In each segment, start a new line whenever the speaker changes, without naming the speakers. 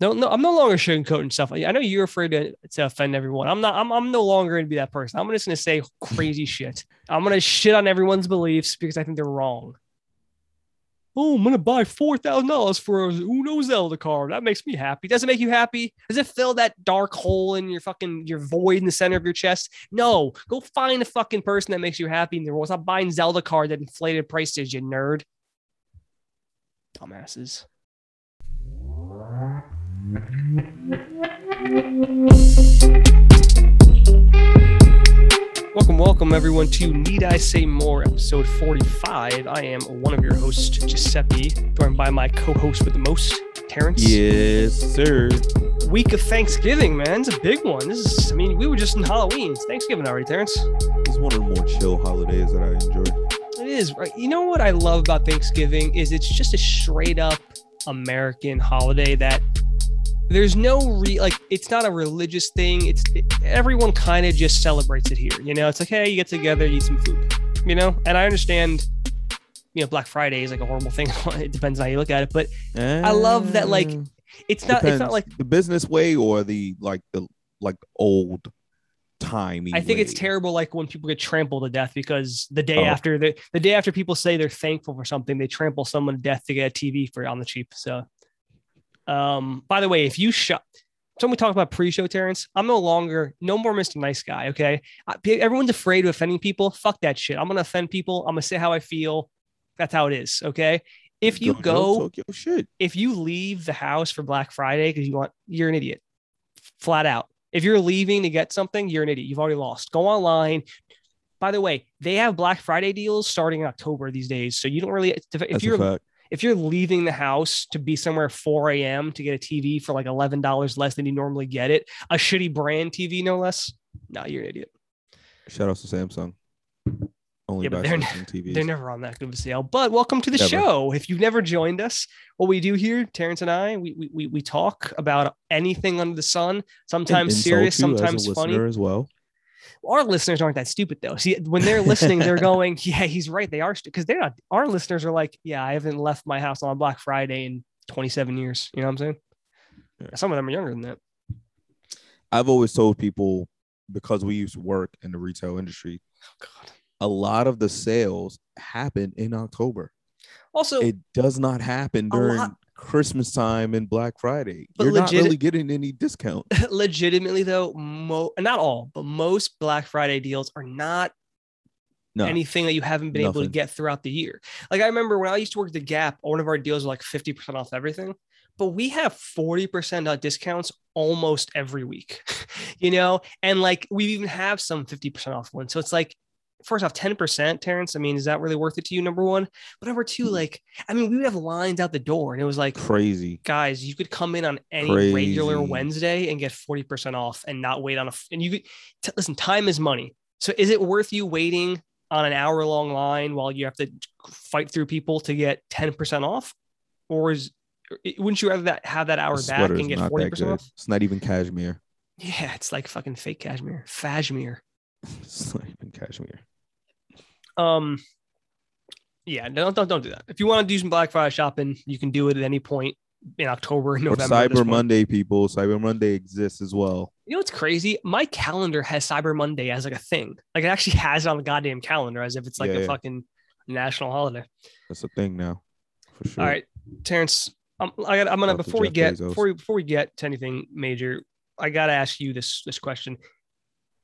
No, no, I'm no longer sugarcoating stuff. I know you're afraid to, to offend everyone. I'm not. I'm, I'm no longer gonna be that person. I'm just gonna say crazy shit. I'm gonna shit on everyone's beliefs because I think they're wrong. Oh, I'm gonna buy four thousand dollars for a Uno Zelda card. That makes me happy. Does it make you happy? Does it fill that dark hole in your fucking your void in the center of your chest? No. Go find a fucking person that makes you happy in the world. Stop buying Zelda card that inflated prices, you nerd. Dumbasses. Welcome, welcome everyone to Need I Say More, episode 45. I am one of your hosts, Giuseppe, joined by my co-host with the most, Terrence.
Yes, sir.
Week of Thanksgiving, man. It's a big one. This is, I mean, we were just in Halloween. It's Thanksgiving already, Terrence.
It's one of the more chill holidays that I enjoy.
It is, right? You know what I love about Thanksgiving is it's just a straight up American holiday that there's no re like it's not a religious thing. It's it, everyone kind of just celebrates it here. You know, it's like hey, you get together, eat some food. You know, and I understand. You know, Black Friday is like a horrible thing. it depends on how you look at it, but I love that like
Uh,
it's not. It's not like
the business way or the like the like old timey.
I think it's terrible, like when people get trampled to death because the day
Oh.
after the the day after people say they're thankful for something, they trample someone to death to get a TV for on the cheap. So, um, by the way, if you shot, so when we talk about pre-show, Terrence, I'm no longer no more Mr. Nice Guy. Okay, I, everyone's afraid of offending people. Fuck that shit. I'm gonna offend people. I'm gonna say how I feel. That's how it is. Okay. If you
Go- your shit.
if you leave the house for Black Friday because you want, you're an idiot, flat out. If you're leaving to get something, you're an idiot. You've already lost. Go online. By the way, they have Black Friday deals starting in October these days, so you don't really. If
That's
you're. If you're leaving the house to be somewhere 4 a.m. to get a TV for like eleven dollars less than you normally get it, a shitty brand TV no less. No, you're an idiot.
Shout out to Samsung. Only
Yeah, but they're
Samsung TVs.
They're never on that good of a sale. But welcome to the
Never.
show. If you've never joined us, what we do here, Terrence and I, we we, we, talk about anything under the sun. Sometimes serious,
you as a
sometimes funny.
as well.
Our listeners aren't that stupid though. See, when they're listening, they're going, "Yeah, he's right. They are," because they're not. Our listeners are like, "Yeah, I haven't left my house on Black Friday in 27 years." You know what I'm saying?
Yeah.
Some of them are younger than that.
I've always told people because we used to work in the retail industry,
Oh, God.
a lot of the sales happen in October.
Also,
It does not happen during
lot-
Christmas time and Black Friday.
But
You're not really getting any discount.
legitimately though, mo- not all, but most Black Friday deals are not
No,
anything that you haven't been able to get throughout the year. Like I remember when I used to work at the Gap, one of our deals was like 50% off everything, but we have 40% off uh, discounts almost every week, you know? And like we even have some 50% off ones. So it's like, first off, 10%, Terrence. I mean, is that really worth it to you? Number one. But number two,
Mm.
like, I mean, we would have lines out the door and it was like,
crazy.
guys, you could come in on any regular Wednesday and get 40% off and not wait on a, and you could t- listen, time is money. So is it worth you waiting on an hour long line while you have to fight through people to get 10% off? Or is, wouldn't you rather that have that hour back and get 40% off?
It's not even cashmere.
Yeah, it's like fucking fake cashmere, fashmere.
It's not even cashmere.
Um, yeah, no, don't don't do that. If you want to do some Black Friday shopping, you can do it at any point in October and
Or
November.
Cyber. Monday, people. Cyber Monday exists as well.
You know what's crazy? My calendar has Cyber Monday as like a thing. Like it actually has it on the goddamn calendar as if it's like
Yeah,
a
yeah.
fucking national holiday.
That's a thing now, for sure.
All right, Terrence. I'm, I got, I'm gonna
Shout out to
before we
Jeff
get
Bezos.
before we, before we get to anything major, I gotta ask you this this question.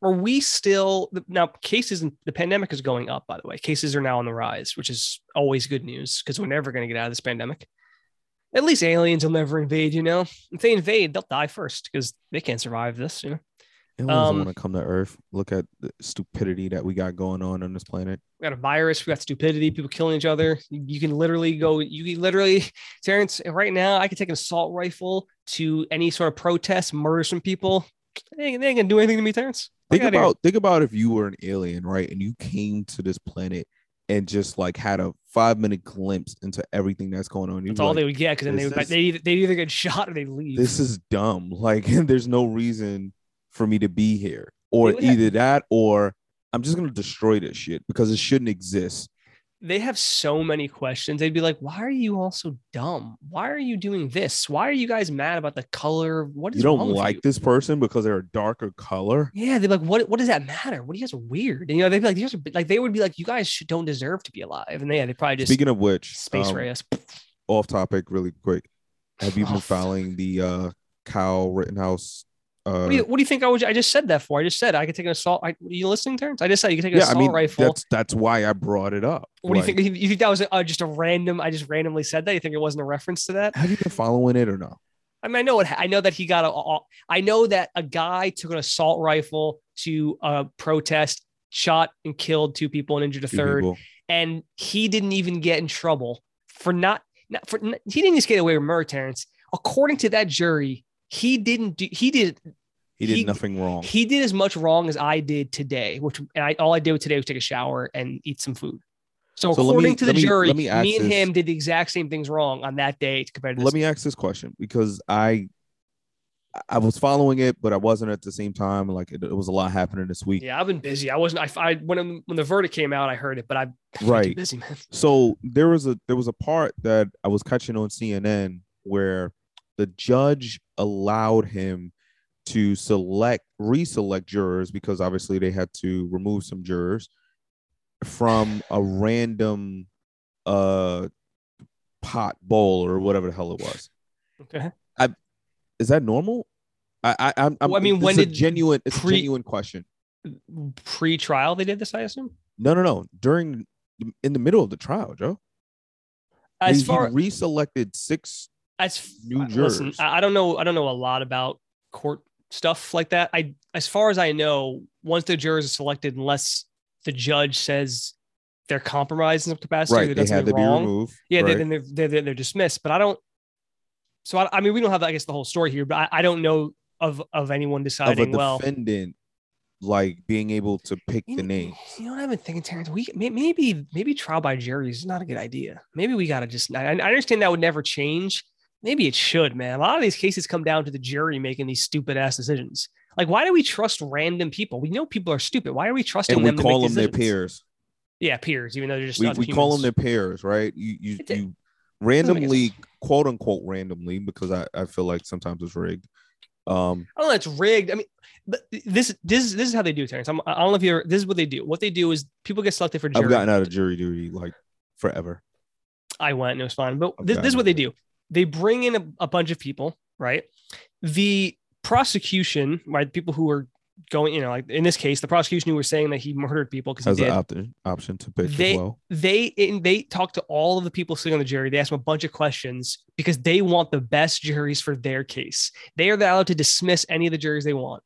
Are we still now? Cases the pandemic is going up. By the way, cases are now on the rise, which is always good news because we're never gonna get out of this pandemic. At least aliens will never invade. You know, if they invade, they'll die first because they can't survive this. You know.
Aliens
Um,
want to come to Earth. Look at the stupidity that we got going on on this planet.
we got a virus, we got stupidity, people killing each other. You, you can literally go, you can literally, Terrence, right now, I could take an assault rifle to any sort of protest, murder some people. They ain't, they ain't gonna do anything to me, Terrence.
Think
outta here.
about think about if you were an alien, right? And you came to this planet and just like had a five minute glimpse into everything that's going on. You'd
That's all
like,
they would get because then they would,
is-
they either, they either get shot or they leave.
this is dumb. Like there's no reason for me to be here. Or
would have-
either that or I'm just gonna destroy this shit because it shouldn't exist.
They have so many questions. They'd be like, "Why are you all so dumb? Why are you doing this? Why are you guys mad about the color? What is
You don't like
you?"
this person because they're a darker color.
Yeah, they're like, "What? What does that matter? What are you guys are weird?" And you know, they'd be like, "You guys are like," they would be like, "You guys should, don't deserve to be alive." And they, yeah, they probably just
Speaking of which,
space
um,
us.
off topic really quick. Have you been following the uh Kyle Rittenhouse? Uh,
What do, you, what do you think I was? I just said that for. I just said I could take an assault. I, are you listening, Terrence? I just said you could take an
yeah, I
assault
mean
rifle.
that's that's why I brought it up.
What do you think? You think that was uh, just a random? I just randomly said that. You think it wasn't a reference to that?
Have you been following it or no?
I mean, I know it. I know that he got a. a- I know that a guy took an assault rifle to a protest, shot and killed two people and injured a third,
people.
and he didn't even get in trouble for not. not for he didn't just get away with murder, Terrence. According to that jury, he didn't do. He did.
He did
he-
nothing wrong.
He did as much wrong as I did today, which and I all I did today was take a shower and eat some food. So,
So
according
me-
to the
let me-
jury,
let
me,
me
and
this.
him did the exact same things wrong on that day compared to this.
Let me ask this question because I I was following it, but I wasn't at the same time. Like it, it was a lot happening this week.
yeah, I've been busy. I wasn't. I, I when when the verdict came out, I heard it, but I've been too
Right.
busy, man.
So there was a there was a part that I was catching on CNN where the judge allowed him to select reselect jurors because obviously they had to remove some jurors from a random uh pot bowl or whatever the hell it was.
Okay.
Is that normal? I I I'm, I'm
Well, I mean, when
a
did
genuine it's
pre-
a genuine question.
Pre-trial, they did this, I assume.
No, no, no. During in the middle of the trial, Joe.
As
he,
far
he reselected six
as
new
uh, listen. I don't know. I don't know a lot about court stuff like that. I, as far as I know, once the jurors are selected, unless the judge says they're compromised in some capacity,
right.
they
had to
something
be
wrong,
removed.
yeah,
right?
then they're, they're they're they're dismissed. But I don't. So I, I mean, we don't have, I guess, the whole story here, but I, I don't know of of anyone
of a
deciding. well,
defendant like being able to pick
You
the name.
You know what I've been thinking, Terrence? We maybe maybe trial by jury is not a good idea. Maybe we gotta just. I, I understand that would never change. Maybe it should, man. A lot of these cases come down to the jury making these stupid ass decisions. Like, why do we trust random people? We know people are stupid. Why are we trusting
And we
them? to
call them their peers.
Yeah, peers, even though they're just
We, we call them their peers, right? You you, you randomly, quote unquote, randomly, because I, I feel like sometimes it's rigged. Um,
I don't know. It's rigged. I mean, this this this is how they do, it, Terrence. I'm, I don't know if you're. This is what they do. What they do is people get selected for jury.
I've gotten out of jury duty like forever.
I went and it was fine. But this, this is what they do. They bring in a, a bunch of people, right? The prosecution, right? People who are going, you know, like in this case, the prosecution who were saying that he murdered people because he did.
option option to pick
They-
well.
They in, they talk to all of the people sitting on the jury. They ask them a bunch of questions because they want the best juries for their case. They are allowed to dismiss any of the juries they want.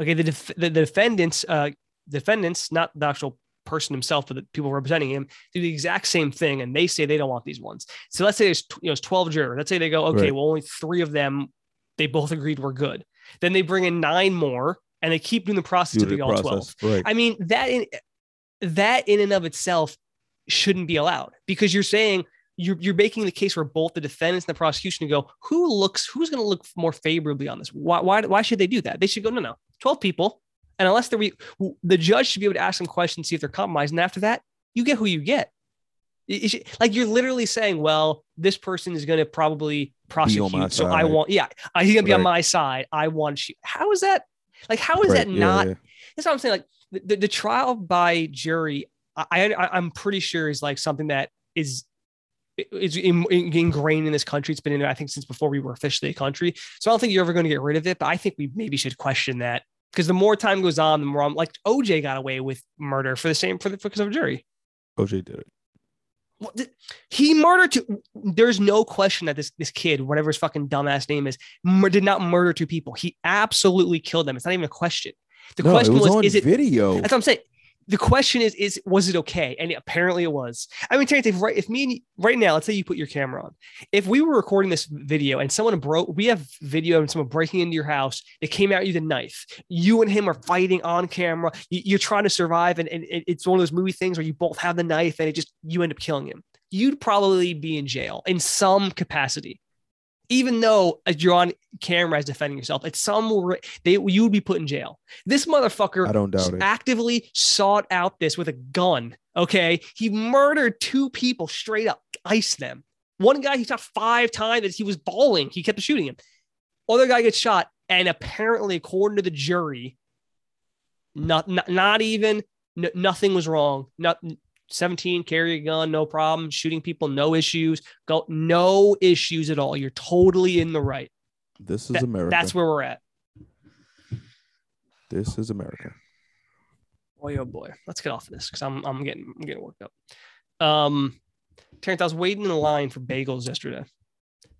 Okay, the def- the, the defendants, uh, defendants, not the actual person himself, but the people representing him, do the exact same thing, and they say they don't want these ones. So let's say there's you know it's twelve jurors. Let's say they go, okay,
Right.
well only three of them they both agreed were good. Then they bring in nine more, and they keep doing the process
Due
to be
the
all twelve.
right?
I mean that in that in and of itself shouldn't be allowed because you're saying you're you're making the case where both the defendants and the prosecution go who looks who's going to look more favorably on this why, why why should they do that they should go no no 12 people and unless they're the judge should be able to ask them questions see if they're compromised and after that you get who you get It- it should- like you're literally saying well this person is going to probably prosecute so i want yeah he's going to be on my side i want you how is that like how is
Right,
that not
yeah.
that's what I'm saying. Like the, the, the trial by jury, I, I I'm pretty sure is like something that is is in, in- ingrained in this country. It's been in there, I think, since before we were officially a country. So I don't think you're ever going to get rid of it. But I think we maybe should question that because the more time goes on, the more I'm like OJ got away with murder for the same for the because of a jury.
OJ did it.
The- He murdered two. There's no question that this this kid, whatever his fucking dumbass name is, mur- did not murder two people. He absolutely killed them. It's not even a question. The
no,
question
it was,
was,
on
is it
video?
That's what I'm saying. The question is, is was it okay? And apparently it was. I mean, Terrence, if right, if me and you, right now, let's say you put your camera on. If we were recording this video and someone broke, we have video of someone breaking into your house. They came out with a knife. You and him are fighting on camera. You, you're trying to survive, and, and it's one of those movie things where you both have the knife, and it just you end up killing him. You'd probably be in jail in some capacity, even though uh, you're on camera as defending yourself. At some they you would be put in jail. This motherfucker
I don't doubt it.
actively sought out this with a gun. Okay. He murdered two people straight up, iced them. One guy he shot five times as he was bawling. He kept shooting him. Other guy gets shot. And apparently, according to the jury, not, not, not even, nothing was wrong. Not 17, carry a gun, no problem. Shooting people, no issues. Go, no issues at all. You're totally in the right.
This is
That-
America.
That's where we're at.
this is America.
Boy, oh boy. Let's get off of this because I'm I'm getting I'm getting worked up. Um, Terrence, I was waiting in the line for bagels yesterday.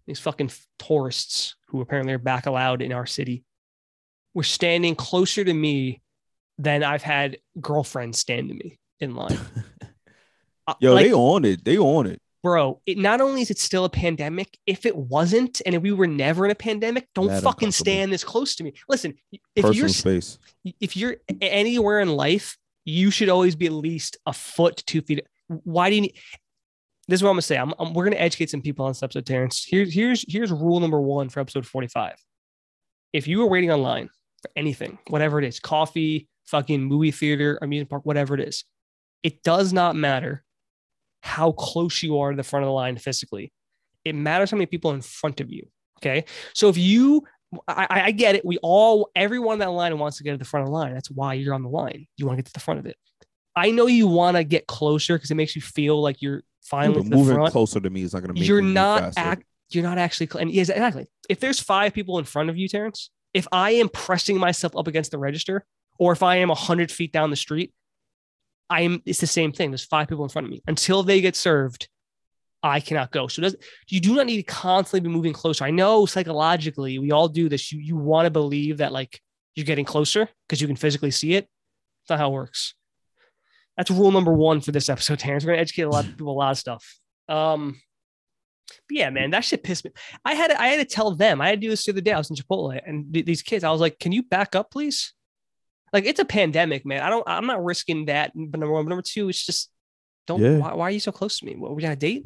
These fucking tourists who apparently are back allowed in our city were standing closer to me than I've had girlfriends stand to me in line. Uh,
Yo,
like,
they on it. They on it.
bro, it not only is it still a pandemic, if it wasn't and if we were never in a pandemic, don't
That
fucking stand this close to me. Listen, if
Personal
you're
space.
if you're anywhere in life, you should always be at least a foot, two feet. Why do you need? This is what I'm gonna say. I'm, I'm- we're gonna educate some people on this episode, Terrence. Here's here's here's rule number one for episode 45. If you are waiting online for anything, whatever it is, coffee, fucking movie theater, amusement park, whatever it is, it does not matter how close you are to the front of the line physically. It matters how many people in front of you. Okay. So if you I, I- get it. We all, everyone in that line wants to get to the front of the line. That's why you're on the line. You want to get to the front of it. I know you want to get closer because it makes you feel like you're finally the
moving
front.
closer to me is not going to make
You're not act. You're not actually. And yes, exactly. If there's five people in front of you, Terrence, if I am pressing myself up against the register, or if I am hundred feet down the street, I am. It's the same thing. There's five people in front of me. Until they get served, I cannot go. So does you do not need to constantly be moving closer. I know psychologically we all do this. You you want to believe that like you're getting closer because you can physically see it. That's not how it works. That's rule number one for this episode, Terrence. We're gonna educate a lot of people a lot of stuff. Um, but yeah, man, that shit pissed me. I had to, I had to tell them. I had to do this the other day. I was in Chipotle, and th- these kids, I was like, "Can you back up, please?" Like it's a pandemic, man. I don't. I'm not risking that. But number one, but number two, it's just don't.
Yeah.
Why, why are you so close to me? What, we got a date?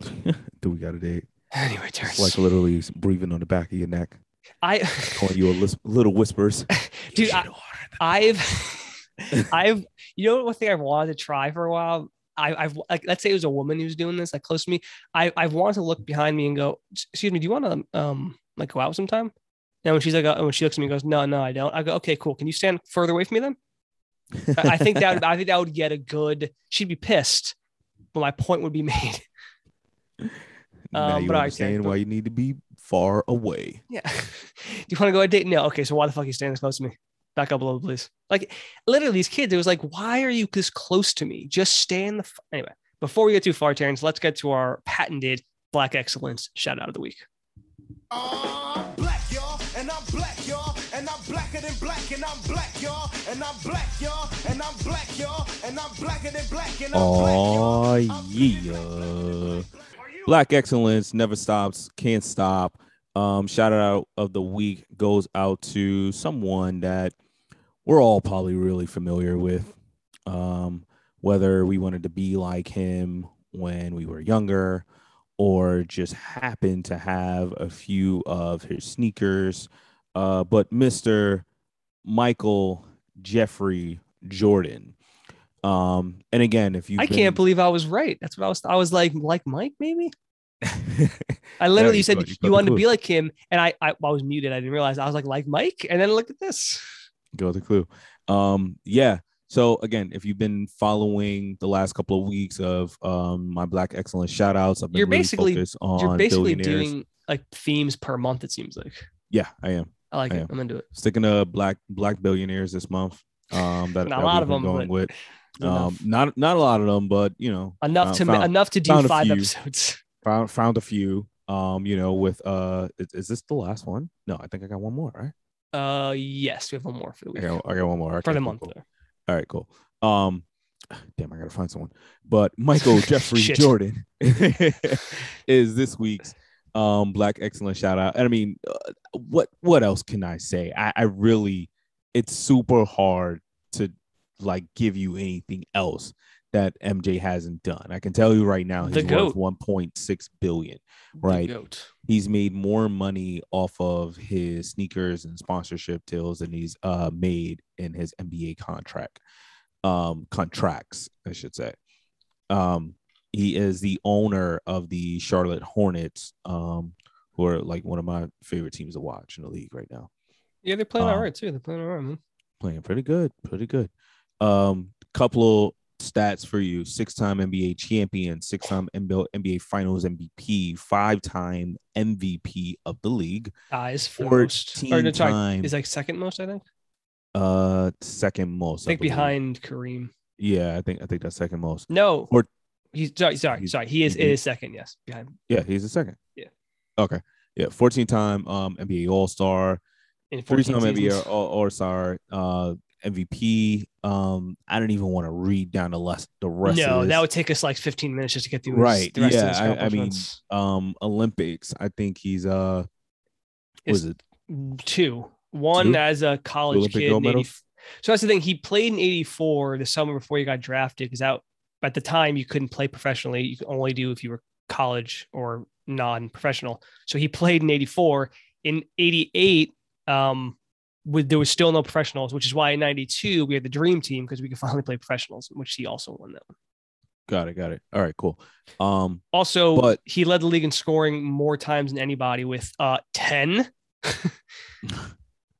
Do we got a date?
Anyway, Terrence.
Like literally breathing on the back of your neck,
I,
calling you a little whispers.
dude, I, I've, I've, you know, one thing I've wanted to try for a while. I, I've like, let's say it was a woman who's doing this, like close to me. I, I've wanted to look behind me and go, excuse me, do you want to, um, like go out sometime? And when she's like, uh, when she looks at me and goes, no, no, I don't. I go, okay, cool. Can you stand further away from me then? I I think that, I think that would get a good. She'd be pissed, but my point would be made.
now
Um,
you
but I
understand
can't-
why you need to be far away.
Yeah. Do you want to go on a date? No. Okay. So why the fuck are you standing this close to me? Back up a little, please. Like literally, these kids. It was like, why are you this close to me? Just stand the. F-. Anyway, before we get too far, Terrence, let's get to our patented Black Excellence shout out of the week.
I'm black, y'all, and I'm black, y'all, and I'm blacker than black, and I'm black, y'all, and I'm black, y'all, and I'm black, y'all, and I'm blacker than black, and I'm black,
Oh
y'all. I'm
yeah. Black excellence never stops, can't stop. Um, shout out of the week goes out to someone that we're all probably really familiar with. Um, whether we wanted to be like him when we were younger or just happened to have a few of his sneakers. Uh, but Mr. Michael Jeffrey Jordan. Um, and again, if you
I can't believe I was right. That's what I was. I was like, like Mike, maybe. I literally
you
you said
you
you, wanted to be like him, and I, I I was muted. I didn't realize I was like like Mike, and then look at this.
Go the clue. Um, yeah. So again, if you've been following the last couple of weeks of um my Black Excellence shout outs, I've been
You're
really
basically-
focused on
You're basically doing like themes per month. It seems like
Yeah, I am
I like
I
it.
am.
I'm into it.
sticking to black black billionaires this month. Um, that,
Not a lot of them,
going
but
with.
Enough.
Um, not not a lot of them, but you know,
enough
uh,
to
found-
enough to do five
few.
episodes.
found found a few. Um, you know, with uh, is, is this the last one? No, I think I got one more. Right?
Uh, yes, we have one more for the
I
week
got, I got one more.
for the month.
cool. All right, cool. Um, damn, I gotta find someone. But Michael Jeffrey Jordan is this week's um Black Excellence shout out. And I mean, uh, what what else can I say? I, I really, it's super hard to like give you anything else that MJ hasn't done. I can tell you right now, he's worth 1.6 billion. Right. He's made more money off of his sneakers and sponsorship deals than he's uh made in his NBA contract. um, contracts, I should say. Um, he is the owner of the Charlotte Hornets, um, who are like one of my favorite teams to watch in the league right now.
Yeah, they're playing all
Um,
right too. They're playing all right, man.
Playing pretty good, pretty good. Um, couple of stats for you: six-time NBA champion, six-time NBA NBA Finals MVP, five-time MVP of the league,
for the. Or, no, sorry,
fourteen-time,
is like second most, I think.
uh, second most.
I think behind Kareem.
Yeah, I think I think that's second most.
No,
Or-
he's sorry, sorry,
He's-
sorry. He is is second. Yes, behind
Yeah, he's the second.
Yeah.
Okay. Yeah, 14 time um NBA All Star,
in
three
14
time NBA. All Star, uh MVP. Um, I don't even want to read down the less the rest.
No,
of
that would take us like 15 minutes just to get through
Right,
the rest
yeah,
of his
I- I mean, um Olympics. I think he's uh is it?
two. One
Two?
as a college
Olympic
kid.
gold
80 so that's the thing. He played in 84, the summer before he got drafted, because out at the time you couldn't play professionally. You could only do if you were college or non-professional. So he played in 84. In 88, um, with, there was still no professionals, which is why in 92 we had the dream team because we could finally play professionals, which he also won that one.
Got it, got it. All right, cool. Um,
Also,
But-
he led the league in scoring more times than anybody with uh 10.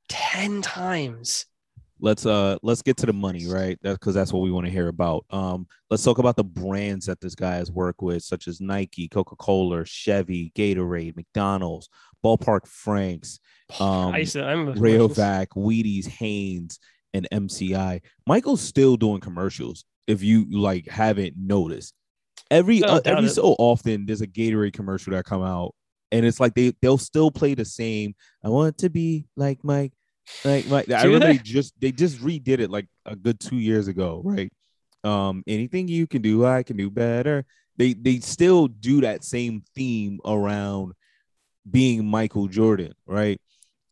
10 times.
let's uh let's get to the money right that's because that's what we want to hear about um let's talk about the brands that this guy has worked with such as nike coca-cola chevy gatorade mcdonald's ballpark franks um
I used to, I remember
rayovac wheaties hanes and mci michael's still doing commercials if you like haven't noticed every uh, every
it.
so often there's a gatorade commercial that come out and it's like they they'll still play the same i want to be like mike like Mike, I
Do
remember
they?
they just they just redid it like a good two years ago, right? Um, anything you can do, I can do better. They they still do that same theme around being Michael Jordan, right?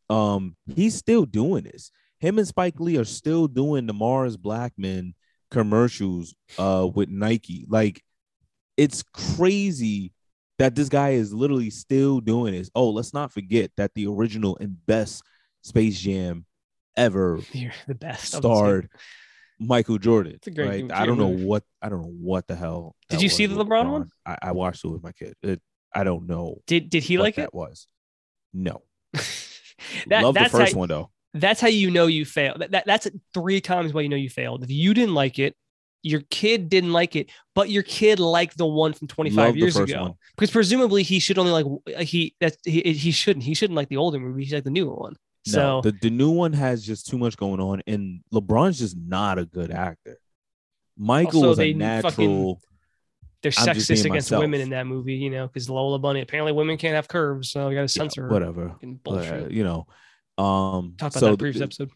Um, he's still doing this. Him and Spike Lee are still doing the Mars Blackmon commercials uh with Nike. Like it's crazy that this guy is literally still doing this. Oh, let's not forget that the original and best Space Jam ever
You're the best. of the two.
starred Michael Jordan.
It's a great
right? I don't know what I don't know what the hell.
Did you see the LeBron one?
I, I watched it with my kid. It, I don't know.
Did did he like
that
it?
was. No,
that,
love the
that's
first
how,
one though.
That's how you know you failed. That, that, that's three times why you know you failed. If you didn't like it, your kid didn't like it, but your kid liked the one from 25
Love
years ago.
one.
Because presumably he should only like uh, he that he, he shouldn't he shouldn't like the older movie. He should like the newer one. So
no, the, the new one has just too much going on, and LeBron's just not a good actor. Michael
Also,
was a natural.
They're
I'm
sexist against
myself.
women in that movie, you know, because Lola Bunny apparently women can't have curves, so you got to censor her.
whatever.
Fucking
Uh, you know, um,
Talk about
so
that previous
the-
episode.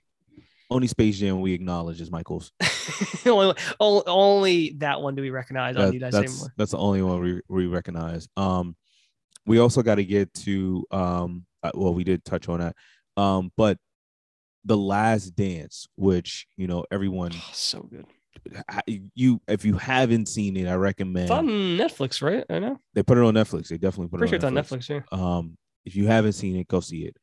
only Space Jam we acknowledge is Michael's.
only, only, that one do we recognize on
That-
you that
that's
same
that's the only one we, we recognize. Um, we also got to get to um, uh, well, we did touch on that. Um, but the Last Dance, which you know everyone,
Oh, so good.
You if you haven't seen it, I recommend.
It's on Netflix, right? I know.
They put it on Netflix. They definitely put
Pretty sure
it
it's
on
on
Netflix.
Netflix. Yeah.
Um, if you haven't seen it, go see it.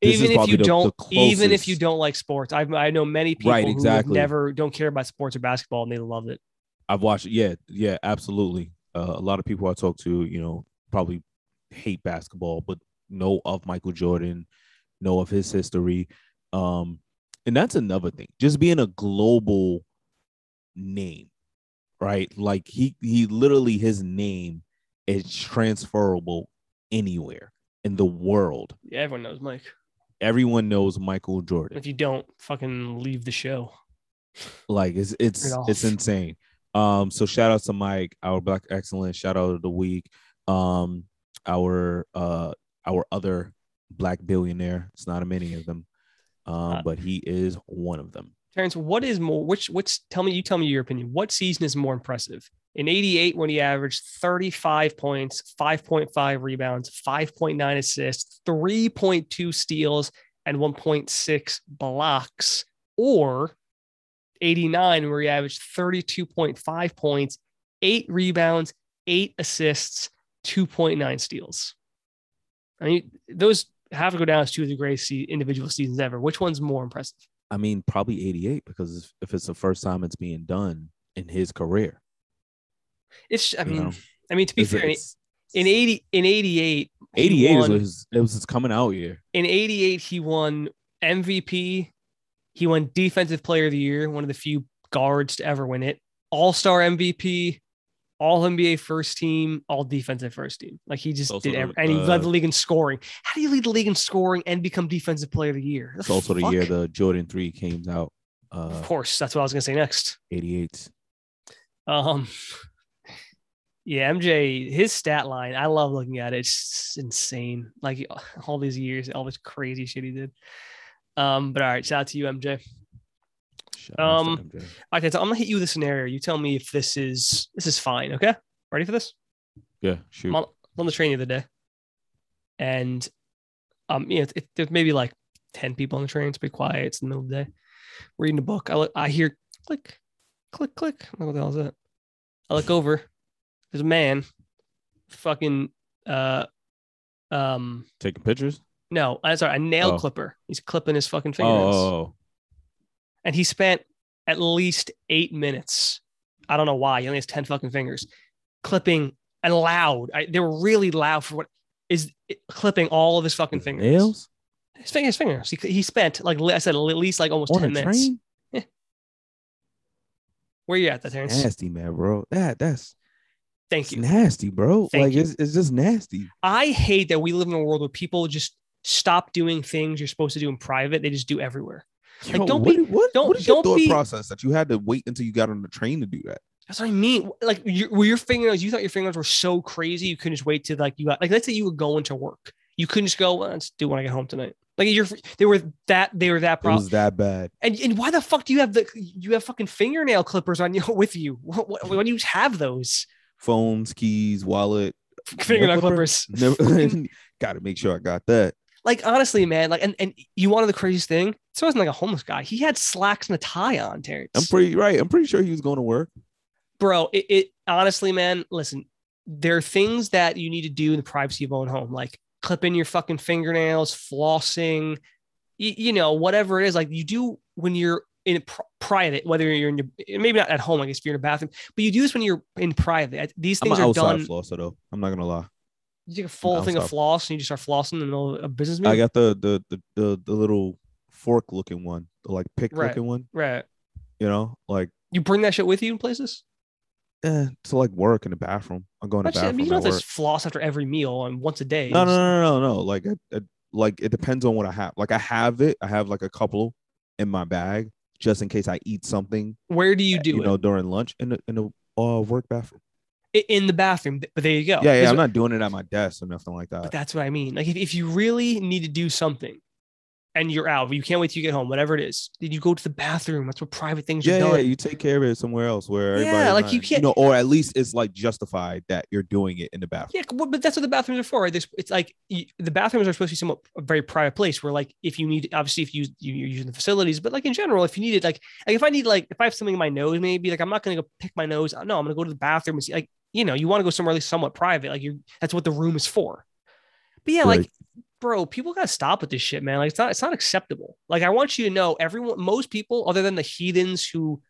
This
Even if you
the- the
don't, even if you don't like sports, I've I know many people
Right,
who never don't care about sports or basketball and they love it.
I've watched it. Yeah, yeah, absolutely. Uh, a lot of people I talk to, you know, probably hate basketball, but know of Michael Jordan, know of his history. Um, and that's another thing. Just being a global name, right? Like he he literally his name is transferable anywhere in the world.
Yeah, everyone knows Mike.
Everyone knows Michael Jordan.
If you don't, fucking leave the show.
Like it's it's
it
it's insane. Um, so shout out to Mike, our black excellence, shout out of the week. Um, our uh our other black billionaire. It's not a many of them, um,
Uh,
but he is one of them.
Terrence, what is more? Which which? Tell me. You tell me your opinion. What season is more impressive? In '88, when he averaged 35 points, 5.5 rebounds, 5.9 assists, 3.2 steals, and 1.6 blocks, or 89, where he averaged 32.5 points, eight rebounds, eight assists, 2.9 steals. I mean, those have to go down as two of the greatest individual seasons ever. Which one's more impressive?
I mean, probably 88 because if- it's the first time it's being done in his career.
It's I
you
mean,
know?
I mean to be
It's-
fair, in,
it's-
in eighty in eighty eight,
88 is
won-
his, it was his coming out year.
in 88 he won mvp he won defensive player of the year one of the few guards to ever win it all-star mvp all nba first team all defensive first team. Like he just
Also
did
the,
and he
uh,
led the league in scoring. How do you lead the league in scoring and become defensive player of the year?
It's also the year the Jordan 3 came out.
of
Uh,
course that's what i was gonna say next.
88.
um yeah mj his stat line i love looking at it. It's insane. Like all these years all this crazy shit he did. Um but all right shout out to you mj Um. Okay, so I'm gonna hit you with a scenario. You tell me if this is this is fine. Okay, ready for this?
Yeah, shoot.
I'm on, I'm on the train the other day, and um, you know, it, there's maybe like ten people on the train. It's pretty quiet. It's in the middle of the day. Reading a book. I look, I hear click, click, click. I'm like, what the hell is that? I look over. There's a man, fucking, uh, um,
Taking pictures?
no, I'm sorry, a nail
Oh.
clipper. He's clipping his fucking
Oh,
fingernails
oh, oh.
And he spent at least eight minutes. I don't know why. He only has 10 fucking fingers clipping and loud. I, they were really loud for what is clipping all of his fucking
His
fingers.
Nails?
His fingers, fingers. He, he spent, like I said, at least like almost
On
10
a
minutes.
train?
Where you at, that Terrence?
Nasty, man, bro. That that's
Thank you.
nasty, bro.
Thank
like
you.
it's it's just nasty.
I hate that we live in a world where people just stop doing things you're supposed to do in private. They just do everywhere. Like, don't
what,
be-
what,
don't-
what is your
don't
thought
be-
process that you had to wait until you got on the train to do that?
That's what I mean. Like, your, were your fingernails? You thought your fingernails were so crazy you couldn't just wait to like you got like let's say you were going to work. You couldn't just go. Well, let's do when I get home tonight. Like you're they were that they were that
It
problem.
was that bad.
And, and why the fuck do you have the you have fucking fingernail clippers on you with you? What, what, why do you have those
Phones, keys, wallet.
fingernail
clipper?
clippers?
Never got to make sure I got that.
Like honestly, man. Like and and you wanted the craziest thing. This wasn't like a homeless guy. He had slacks and a tie on, Terrence.
I'm pretty right. I'm pretty sure he was going to work.
bro it, it honestly man listen there are things that you need to do in the privacy of your own home like clipping your fucking fingernails flossing y- you know whatever it is like you do when you're in pr- private whether you're in your maybe not at home i guess if you're in a bathroom but you do this when you're in private these things are
outside
done
flosser though. I'm not gonna lie.
You take a full thing of floss and you just start flossing in the middle of a business
I got the the the the, the little fork looking one, the like pick
Right.
looking one.
right
You know, like
you bring that shit with you in places
eh, to like work in the bathroom. I'm going to
Actually, I
bathroom
mean, you don't to floss after every meal and once a day
No, no, no, no, no, no. Like, it, it, like it depends on what I have. Like, I have it. I have like a couple in my bag just in case I eat something.
where do you do
you
it
know, during lunch in the in the work bathroom.
I- in the bathroom but there you go
Yeah, yeah. I'm not doing it at my desk or nothing like that.
But
that.
that's what I mean. Like if, if you really need to do something and you're out, you can't wait till you get home, whatever it is, then you go to the bathroom. That's what private things
Yeah,
are
yeah. You take care of it somewhere else where
Yeah,
everybody,
like, you can't- you
know, or at least it's like justified that you're doing it in the bathroom.
yeah, but that's what the bathrooms are for, right? There's, it's like you, the bathrooms are supposed to be somewhat a very private place where, like, if you need, obviously, if you, you you're using the facilities, but like in general, if you need it, like, like if I need, like, if I have something in my nose, maybe, like, I'm not gonna go pick my nose. No, I'm gonna go to the bathroom and see, like, you know, you want to go somewhere at least somewhat private, like you, that's what the room is for. But yeah, like bro, people gotta stop with this shit, man. Like it's not it's not acceptable. Like I want you to know, everyone, most people, other than the heathens who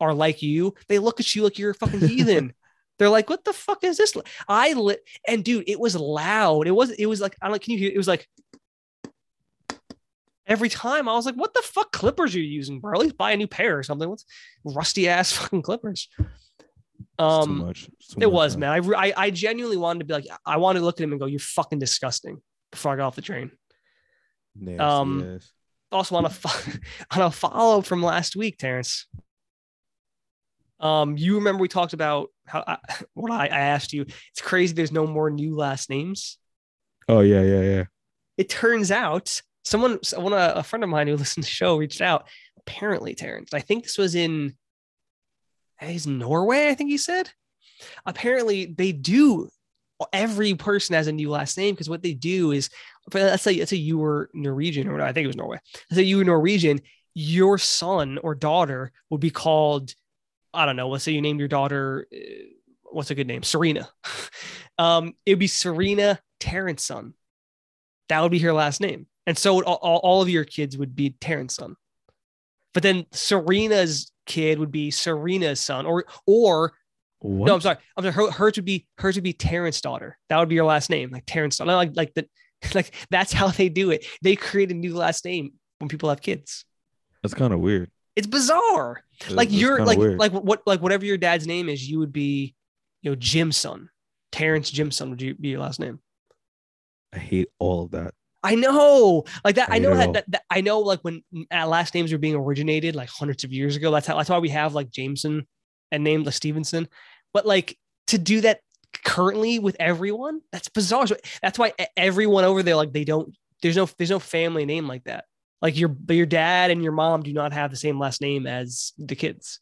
are like you, they look at you like you're a fucking heathen. They're like, what the fuck is this? I lit and dude, it was loud. It was it was like I don't know, can you hear it was like every time I was like, what the fuck clippers are you using, bro? At least buy a new pair or something. What's rusty ass fucking clippers?
It's too
Um
much. Too
it
much,
was, man. I, I I genuinely wanted to be like, I wanted to look at him and go, "You're fucking disgusting." Before I got off the train. Um. Also, on a fo- on a follow from last week, Terrence. Um, you remember we talked about how I, what I, I asked you? It's crazy. There's no more new last names.
Oh yeah, yeah, yeah.
It turns out someone, someone a, a friend of mine who listens to the show reached out. Apparently, Terrence. I think this was in. Is Norway? I think he said. Apparently, they do. Every person has a new last name because what they do is, let's say let's say you were Norwegian or I think it was Norway. Let's say you were Norwegian, your son or daughter would be called, I don't know. Let's say you named your daughter, uh, what's a good name? Serena. um, it would be Serena Terrence son. That would be her last name, and so all, all, of your kids would be Terrence son. But then Serena's kid would be Serena's son, or or
What?
no, I'm sorry, I'm sorry. Her, hers would be hers would be Terrence's daughter. That would be your last name, like Terrence. daughter. Like like the like that's how they do it. They create a new last name when people have kids.
That's kind of weird.
It's bizarre. like
It's- it's
you're like
weird.
like what like whatever your dad's name is, you would be, you know, Jim's son. Terrence Jimson would be your last name?
I hate all of that.
I know, like that.
I
I know
it
that, that, that- I know, like when uh, last names were being originated, like hundreds of years ago. That's how. That's why we have like Jameson and named like Stevenson. But like to do that currently with everyone, that's bizarre. So that's why everyone over there, like they don't. There's no. There's no family name like that. Like your your dad and your mom do not have the same last name as the kids.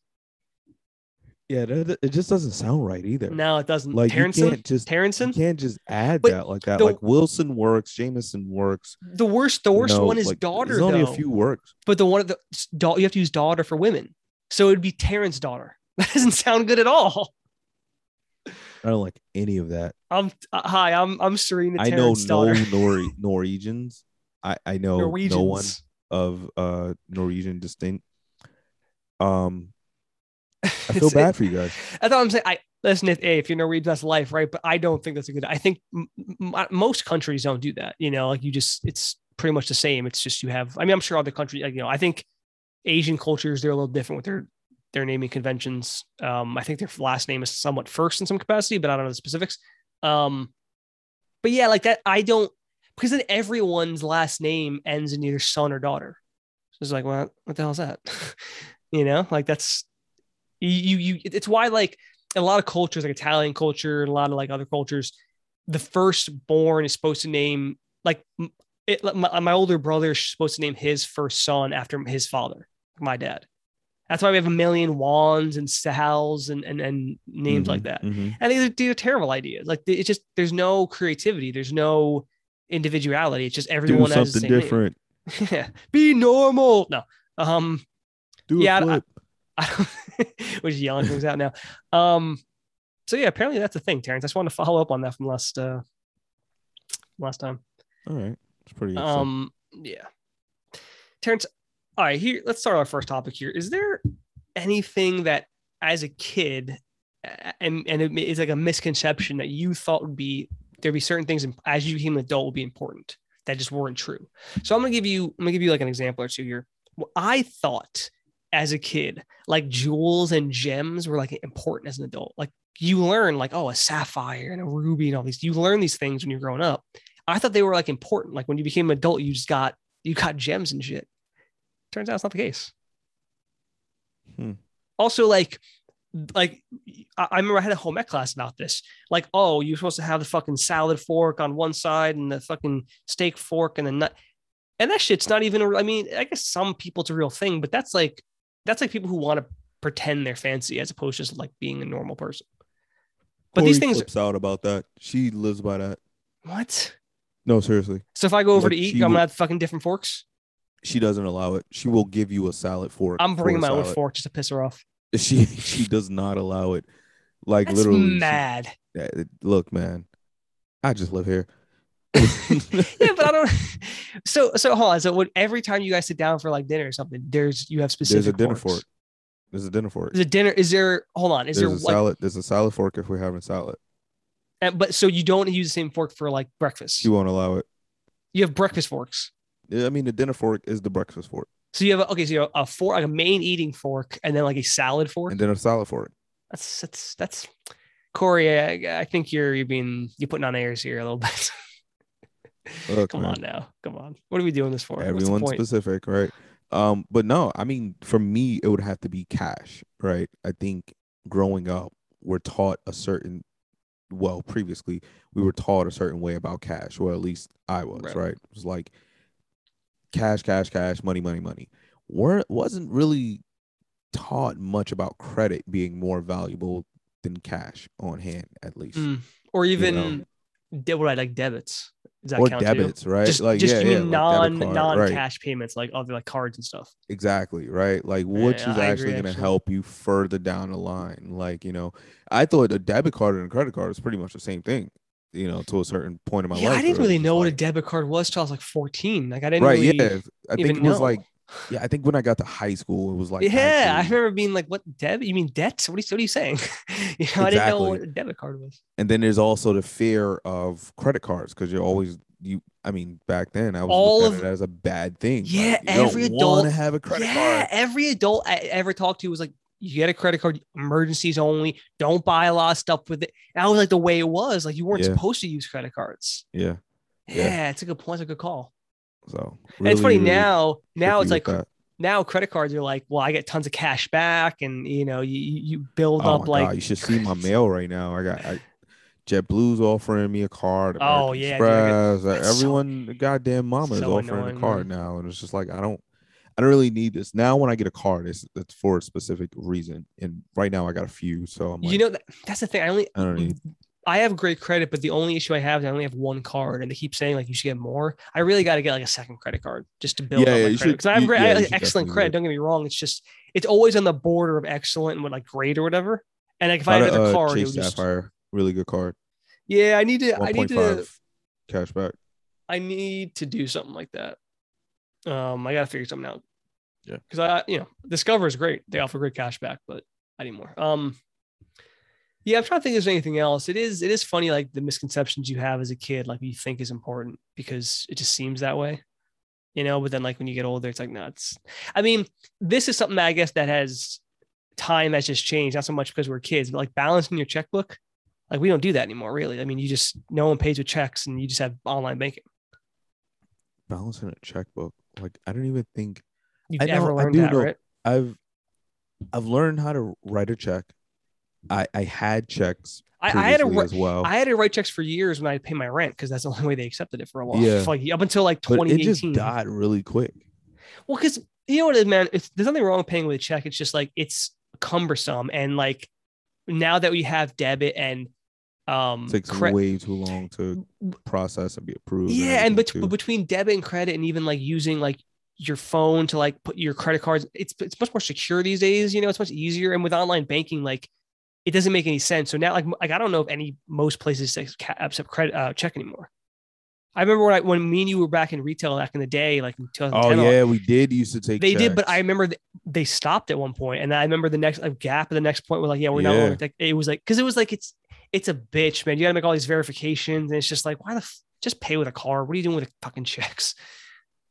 Yeah, it just doesn't sound right either.
No, it doesn't.
like you can't just you can't just add
But
that like that.
the-
like Wilson works, Jameson works.
The worst. The
you
worst
know,
one is
like,
daughter.
There's only
though.
a few works.
but the one of the da- you have to use daughter for women. So it'd be Terrence's daughter. That doesn't sound good at all.
I don't like any of that.
I'm uh, hi. I'm I'm Serena
I know no. Nor- Norwegians. I I know
Norwegians.
no one of uh Norwegian distinct. Um, I feel bad for you guys.
That's all I'm saying. I listen. If, hey, if you're Norwegian, that's life, right? But I don't think that's a good. I think m- m- most countries don't do that. You know, like you just it's pretty much the same. It's just you have. I mean, I'm sure other countries. like, You know, I think Asian cultures they're a little different with their their naming conventions. Um, I think their last name is somewhat first in some capacity, but I don't know the specifics. Um, but yeah, like that. I don't because then everyone's last name ends in either son or daughter. So it's like, well, what the hell is that? you know, like that's you you. It's why like in a lot of cultures, like Italian culture and a lot of like other cultures, the firstborn is supposed to name like it, my, my older brother is supposed to name his first son after his father, my dad. That's why we have a million Wands and Sals and and, and names like
Mhm,
that.
mhm.
And these are, these are terrible ideas. Like it's just there's no creativity, there's no individuality. It's just
Do
everyone has the
something different.
Yeah, be normal. No, um,
Do
Yeah, I-
a.
I don't, we're just yelling things out now. Um, so yeah, apparently that's a thing, Terrence. I just wanted to follow up on that from last uh last time.
all right, it's pretty. Um,
yeah, Terrence. All right, here. Let's start our first topic here. Is there anything that, as a kid, and and it is like a misconception that you thought would be there'd be certain things as you became an adult would be important that just weren't true. So I'm gonna give you I'm gonna give you like an example or two here. I thought as a kid, like jewels and gems were like important as an adult. Like you learn like oh a sapphire and a ruby and all these. You learn these things when you're growing up. I thought they were like important. Like when you became an adult, you just got you got gems and shit. Turns out it's not the case.
Hmm.
Also, like, like I, remember I had a home ec class about this. Like, oh, you're supposed to have the fucking salad fork on one side and the fucking steak fork and the nut. And that shit's not even. a- I mean, I guess some people it's a real thing, but that's like that's like people who want to pretend they're fancy as opposed to just like being a normal person. But these things,
flips out about that. She lives by that.
what?
No, seriously,
So if I go over
Like,
to eat, I'm gonna have fucking different forks.
she doesn't allow it. She will give you a salad fork.
I'm bringing my own fork just to piss her off.
She she does not allow it. Like
That's
literally, she-
mad.
Yeah, look, man, I just live here.
yeah, but I don't. So so hold on. So when, every time you guys sit down for like dinner or something, there's you have specific.
There's a dinner
forks.
fork. There's a dinner fork.
There's a dinner. Is there? Hold on. Is
There's
there
a
like?
salad. There's a salad fork if we're having salad.
and- But so you don't use the same fork for like breakfast.
You won't allow it.
You have breakfast forks.
Yeah, I mean, the dinner fork is the breakfast fork,
So you have a, okay. So you have a fork, like a main eating fork, and then like a salad fork.
and then a salad fork.
That's that's that's. Corey, I, I think you're you're being you're putting on airs here a little bit.
Look,
Come
man,
on now, come on. What are we doing this for?
Everyone's specific, right? Um, but no, I mean, for me, it would have to be cash, right? I think growing up, we're taught a certain, well, previously we were taught a certain way about cash, or at least I was,
Right.
right? It was like cash, cash, cash, money, money, money. Were wasn't really taught much about credit being more valuable than cash on hand, at least,
Mm. Or even
know.
de- what I like debits. That
or
count too?
debits, right?
Just,
like
just
yeah,
you mean
like
non non
right.
cash payments like other like cards and stuff.
Exactly, right? Like which
Yeah,
is
I
actually going to help you further down the line. Like, you know, I thought a debit card and a credit card is pretty much the same thing, you know, to a certain point in my
yeah,
life.
I didn't really know what a debit card was till I was like 14. Like I didn't
Right,
really
yeah. I think it was
know.
like Yeah, I think when I got to high school, it was like
yeah, I remember being like, "What debit? You mean debt? What are you, what are you saying?" you know, I didn't know what a debit card was.
and then there's also the fear of credit cards because you're always you. I mean, back then I was
All of-
it as a bad thing. Like,
Yeah,
you don't
every adult-
have a credit
yeah,
card.
every adult I ever talked to was like, "You get a credit card, emergencies only. Don't buy a lot of stuff with it." And that was like the way it was. Like you weren't
Yeah.
supposed to use credit cards.
Yeah,
Yeah,
Yeah.
it's a good point. It's a good call.
So
and it's funny
really, really
now. Now it's like now credit cards are like, well, I get tons of cash back, and you know, you you build
Oh
up
my
like
God, you should see my mail right now. I got I, JetBlue's offering me a card.
Oh,
American
yeah, dude, I get-
Express, uh,
that's so-
everyone, goddamn mama is offering
annoying,
a card now, and it's just like I don't, I don't really need this now. When I get a card, it's it's for a specific reason, and right now I got a few, so I'm like,
you know that, that's the thing. I only
I don't need.
I have great credit, but the only issue I have is I only have one card, and they keep saying like you should get more. I really got to get like a second credit card just to build
Yeah,
up
yeah,
my
you
credit
should-
because I have great,
yeah,
I have excellent credit.
Do.
Don't get me wrong; it's just it's always on the border of excellent and what like great or whatever. And like if I had
a,
another
uh,
card, it
Chase
just
Sapphire, really good card,
yeah. I need to. I need to.
cash back.
I need to do something like that. Um, I gotta figure something out.
Yeah.
because I, you know, Discover is great. They offer great cash back, but I need more. Um, yeah, I'm trying to think there's anything else. It is, it is funny, like the misconceptions you have as a kid, like you think is important because it just seems that way, you know. But then, like when you get older, it's like, no, it's. I mean, this is something that I guess that has time has just changed, not so much because we're kids, but like balancing your checkbook. Like we don't do that anymore, really. I mean, you just no one pays with checks, and you just have online banking.
Balancing a checkbook, like I don't even think
You've
I know-
never
I
learned
do
that,
know.
right?
I've I've learned how to write a check. I I had checks
I, I had to write,
as well,
I had to write checks for years when I pay my rent because that's the only way they accepted it for a while.
Yeah.
Like up until like
but it just
2018.
died really quick.
Well, because you know what it is, man. It's, there's nothing wrong with paying with a check. It's just like it's cumbersome, and like now that we have debit and um,
It takes
cre-
way too long to process and be approved.
yeah, and bet-
too.
between debit and credit, and even like using like your phone to like put your credit cards, it's it's much more secure these days. You know, it's much easier, and with online banking, like it doesn't make any sense. So now, like, like I don't know if any most places accept credit uh, check anymore. I remember when I when me and you were back in retail back in the day, like in 2010.
oh yeah, we did used to take.
They did, but. I remember th- they stopped at one point, and I remember the next like, gap. At the next point, we're like, yeah, we're not.
Yeah.
longer like, it was like because it was like it's it's a bitch, man. You got to make all these verifications, and it's just like, why the f- just pay with a card? What are you doing with the fucking checks?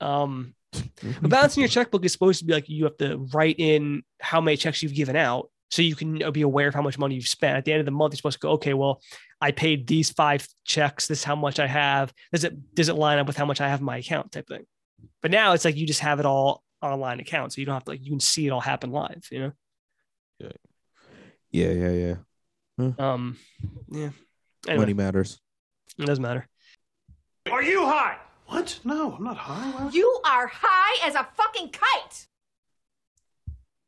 Um, but balancing your checkbook is supposed to be like you have to write in how many checks you've given out, so you can be aware of how much money you've spent. At the end of the month, you're supposed to go, okay, well, I paid these five checks. This is how much I have. Does it does it line up with how much I have in my account? Type thing. But now it's like you just have it all online account, so you don't have to like you can see it all happen live. You know.
yeah, yeah, yeah.
Um. Yeah. Anyway,
Money matters.
it doesn't matter.
Are you high? What? No, I'm not high. Why-
You are high as a fucking kite.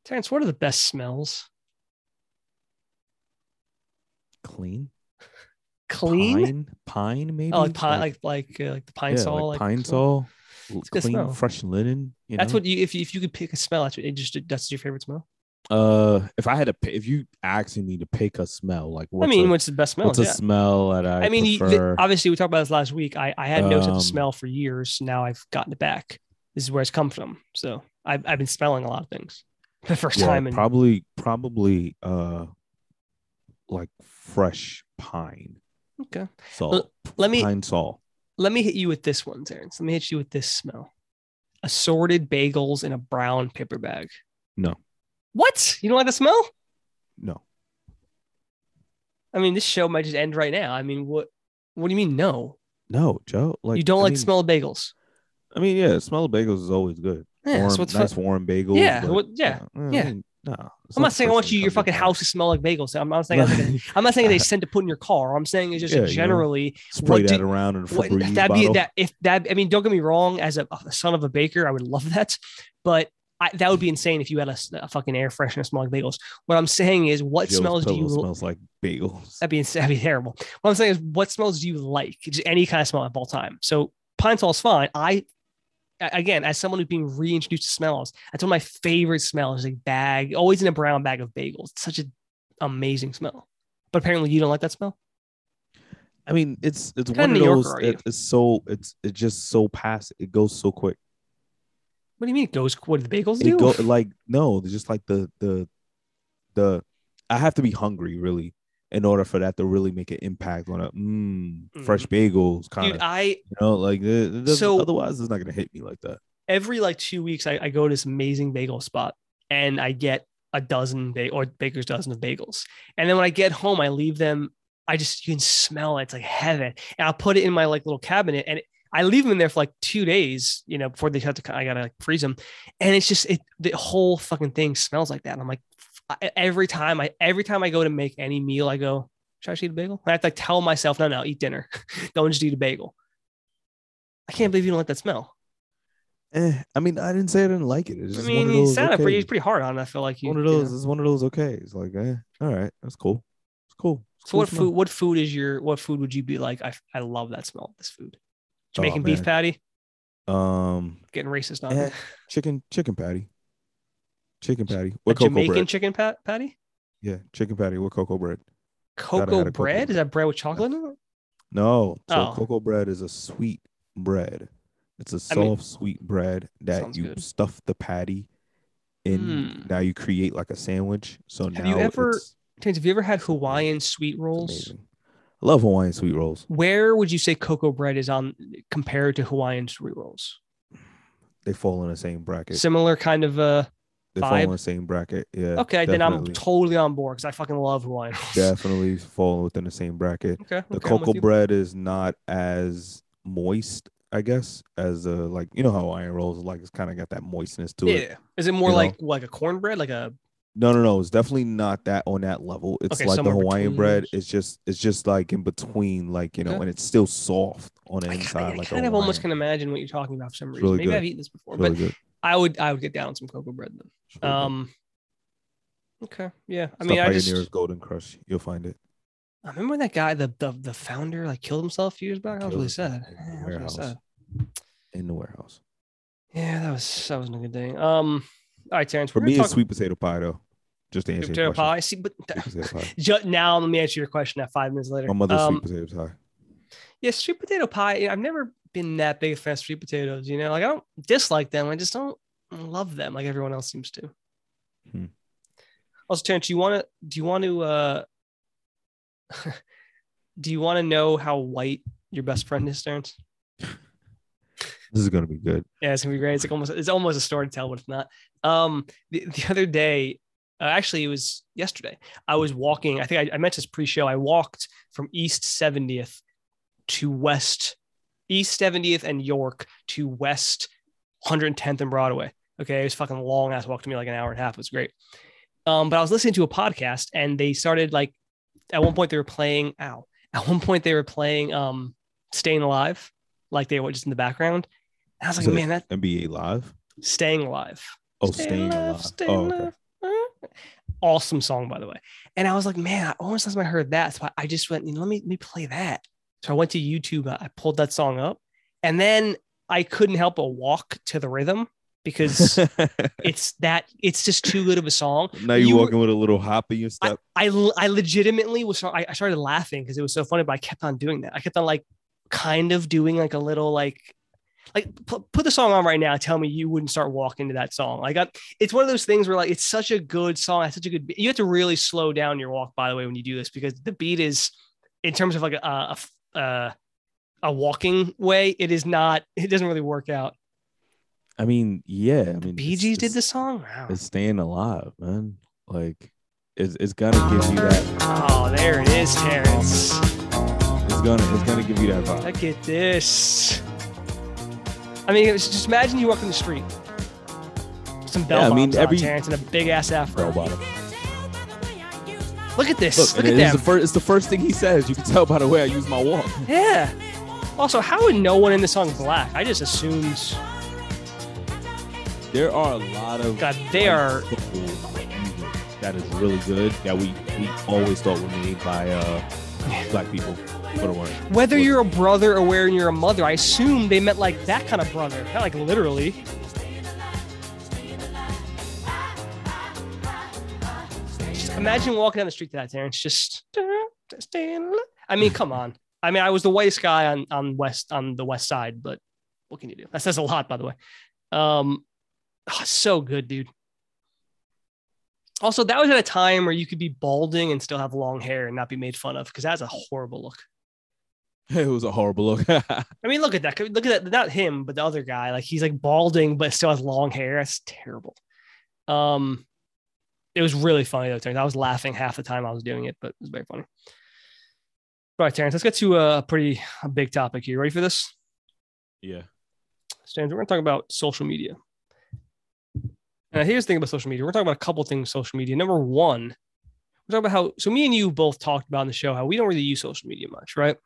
Terrence, what are the best smells?
Clean.
Clean.
Pine, pine maybe.
Oh, like pine, like like uh, like the pine
yeah,
sol,
like
like
pine sol.
a
Clean, fresh linen. You
That's
know?
what you if you, if you could pick a smell, that's what it just that's your favorite smell.
Uh, if I had to, pick, if you asking me to pick a smell, like what's
I mean,
a,
what's the best smell?
what's a
Yeah.
smell that I,
I mean,
prefer?
obviously, we talked about this last week. I, I had no such
Um,
a smell for years. Now I've gotten it back. This is where it's come from. So I've, I've been smelling a lot of things for the first
yeah,
time.
probably, probably, uh, like fresh pine
okay.
salt.
Let me
pine salt.
let me hit you with this one, Terrence. Let me hit you with this smell: assorted bagels in a brown paper bag.
No.
What? You don't like the smell?
No,
I mean, this show might just end right now. I mean, what? What do you mean no?
no, Joe. Like
you don't
I
like
mean,
the smell of bagels?
I mean, yeah, the smell of bagels is always good.
Yeah,
warm,
so
nice
fun-
warm bagels.
Yeah,
but,
what- yeah,
I
yeah.
mean, no,
I'm not saying I want you your fucking house to smell like bagels. I'm not saying I'm not saying they send to put in your car. I'm saying it's just
Yeah, you know,
generally
Spray that
do-
around and a
what, that'd be that if that I mean don't get me wrong as a, a son of a baker I would love that but I, that would be insane if you had a fucking air freshener smell like bagels. What I'm saying is what
Joe's
smells do you
smells like bagels.
that'd be that'd be terrible. What I'm saying is what smells do you like? Just any kind of smell of all time. So pine sol is fine. I a- again as someone who's being reintroduced to smells, that's one of my favorite smells. Like bag, always in a brown bag of bagels. It's such an amazing smell. But apparently you don't like that smell.
I mean, it's it's one of those. It, it's so it's it's just so past. It goes so quick.
What do you mean it goes? What do the bagels
It
do?
go like no, just like the the the. I have to be hungry really in order for that to really make an impact on a mm, fresh bagels kind of.
I
You know, like it, it
So-
otherwise it's not gonna hit me like that.
every like two weeks I, I go to this amazing bagel spot and I get a dozen ba- or baker's dozen of bagels. And then when I get home, I leave them. I just you can smell it. It's like heaven. And I'll put it in my like little cabinet and it, I leave them in there for like two days, you know, before they have to. I gotta like freeze them, and it's just it. The whole fucking thing smells like that. And I'm like, I- every time I every time I go to make any meal, I go, should I just eat a bagel? I have to like tell myself, no, no, eat dinner. don't just eat a bagel. I can't believe you don't like that smell.
Eh, I mean, I didn't say I didn't like it. It's
I mean, you sounded pretty,
okay.
pretty hard on. it. I feel like you.
one of
you
those.
know.
It's one of those. Okay, it's like, eh, all right, that's cool. It's cool. It's
So
cool
what
smell.
food? What food is your? What food would you be like? I I love that smell of this food.
Oh,
Jamaican beef patty.
Um,
Getting racist on
eh, chicken, chicken patty, chicken patty
A
with cocoa
Jamaican
bread.
chicken pat- patty.
yeah, chicken patty with cocoa bread.
Cocoa bread?
bread.
Is that bread with chocolate in it?
No, so
Oh.
cocoa bread is a sweet bread. It's a soft,
mean-
sweet bread that you
good.
stuff the patty in.
Mm.
Now you create like a sandwich. So
Have
now
you ever- Terrence, have you ever had Hawaiian sweet rolls?
I love Hawaiian sweet rolls.
Where would you say cocoa bread is on compared to Hawaiian sweet rolls?
They fall in the same bracket.
Similar kind of uh
they fall in the same bracket. Yeah.
okay, then I'm totally on board because I fucking love Hawaiian rolls.
definitely fall within the same bracket.
Okay.
The
okay,
cocoa bread is not as moist, I guess, as a like you know how Hawaiian rolls like it's kind of got that moistness to it.
Yeah. Is it more
you know?
like like a cornbread? Like a
No, no, no. It's definitely not that on that level. It's
Okay,
like the Hawaiian bread.
those.
It's just it's just like in between, like you know,
Okay.
and it's still soft on the
I,
inside.
kind, I
like
kind of almost can imagine what you're talking about for some reason.
really
Maybe
good.
I've eaten this before,
It's
but
good.
I would I would get down on some cocoa bread then. Um. Okay. Yeah. I
Stop
mean, I just
Golden Krust. You'll find it.
I remember that guy, the the the founder, like killed himself a few years back. That was really sad.
in the
Yeah, that was really
warehouse.
sad.
in the warehouse.
Yeah, that was that wasn't a good day. Um. All right, Terrence.
For me,
gonna
it's sweet potato pie though. Just to answer
sweet
your
potato
question.
pie. See, but
Sweet potato pie.
ju- now let me answer your question. At five minutes later,
My mother's
Um,
sweet potato pie.
Yeah, sweet potato pie. I've never been that big a fan of sweet potatoes. You know, like I don't dislike them. I just don't love them like everyone else seems to.
Hmm.
Also, Terrence, you want to? Do you want to? uh Do you want to know how white your best friend is, Terrence?
This is gonna be good.
Yeah, it's gonna be great. It's like almost it's almost a story to tell, but it's not. Um, the, the other day, uh, actually, it was yesterday. I was walking. I think I, I mentioned this pre-show. I walked from East 70th to West East 70th and York to West 110th and Broadway. Okay, it was fucking long ass walk to me, like an hour and a half. It was great. Um, but I was listening to a podcast and they started like at one point they were playing. Ow! At one point they were playing um, "Staying Alive," like they were just in the background. And I was like,
it
man, that
NBA Live.
Staying Alive.
Oh, staying alive.
Staying
Oh, okay.
alive. Awesome song, by the way. And I was like, man, I almost last time I heard that. So I- I just went, you know, let me let me play that. So I went to YouTube, I pulled that song up, and then I couldn't help but walk to the rhythm because it's that it's just too good of a song.
now you're
you
walking with a little hop in your
I, I, I, I legitimately was I, I started laughing because it was so funny, but I kept on doing that. I kept on like kind of doing like a little like like pu- put the song on right now. Tell me you wouldn't start walking to that song. Like I, it's one of those things where like it's such a good song. It's such a good. You have to really slow down your walk by the way when you do this because the beat is in terms of like a a, a, uh, a walking way. It is not. It doesn't really work out.
I mean, yeah. I mean,
Bee Gees did the song. Wow.
It's staying alive, man. Like, it's it's gonna give you that.
Oh, there it is, Terrence.
It's gonna it's gonna give you that vibe.
Look at this. I mean, it's- just imagine you walk in the street. Some bell
Yeah, I mean,
on,
every-
Terrence and a big ass afro.
Bottom.
Look at this.
Look,
Look, at
it's the first. It's the first thing he says. You can tell by the way I use my walk.
yeah. Also, how would no one in the song black? I just assumed.
There are a lot of
God, they are-
that is really good that we we always thought were made by uh black people, but it weren't.
Whether you're a brother or whether you're a mother, I assume they meant like that kind of brother, not like literally. Just imagine walking down the street to that, Terrence. Just, I mean, come on. I mean, I was the whitest guy on on west on the west side, but what can you do? That says a lot, by the way. Um, Oh, so good, dude. Also, that was at a time where you could be balding and still have long hair and not be made fun of because that's a horrible look.
It was a horrible look.
I mean, look at that. Look at that. Not him, but the other guy. Like he's like balding, but still has long hair. That's terrible. Um, it was really funny though. Terrence. I was laughing half the time I was doing it, but it was very funny. All right, Terrence. Let's get to a pretty a big topic here. Ready for this?
yeah.
Stans, we're going to talk about social media. And here's the thing about social media. We're talking about a couple things social media. Number one, we're talking about how, so me and you both talked about in the show how we don't really use social media much, right?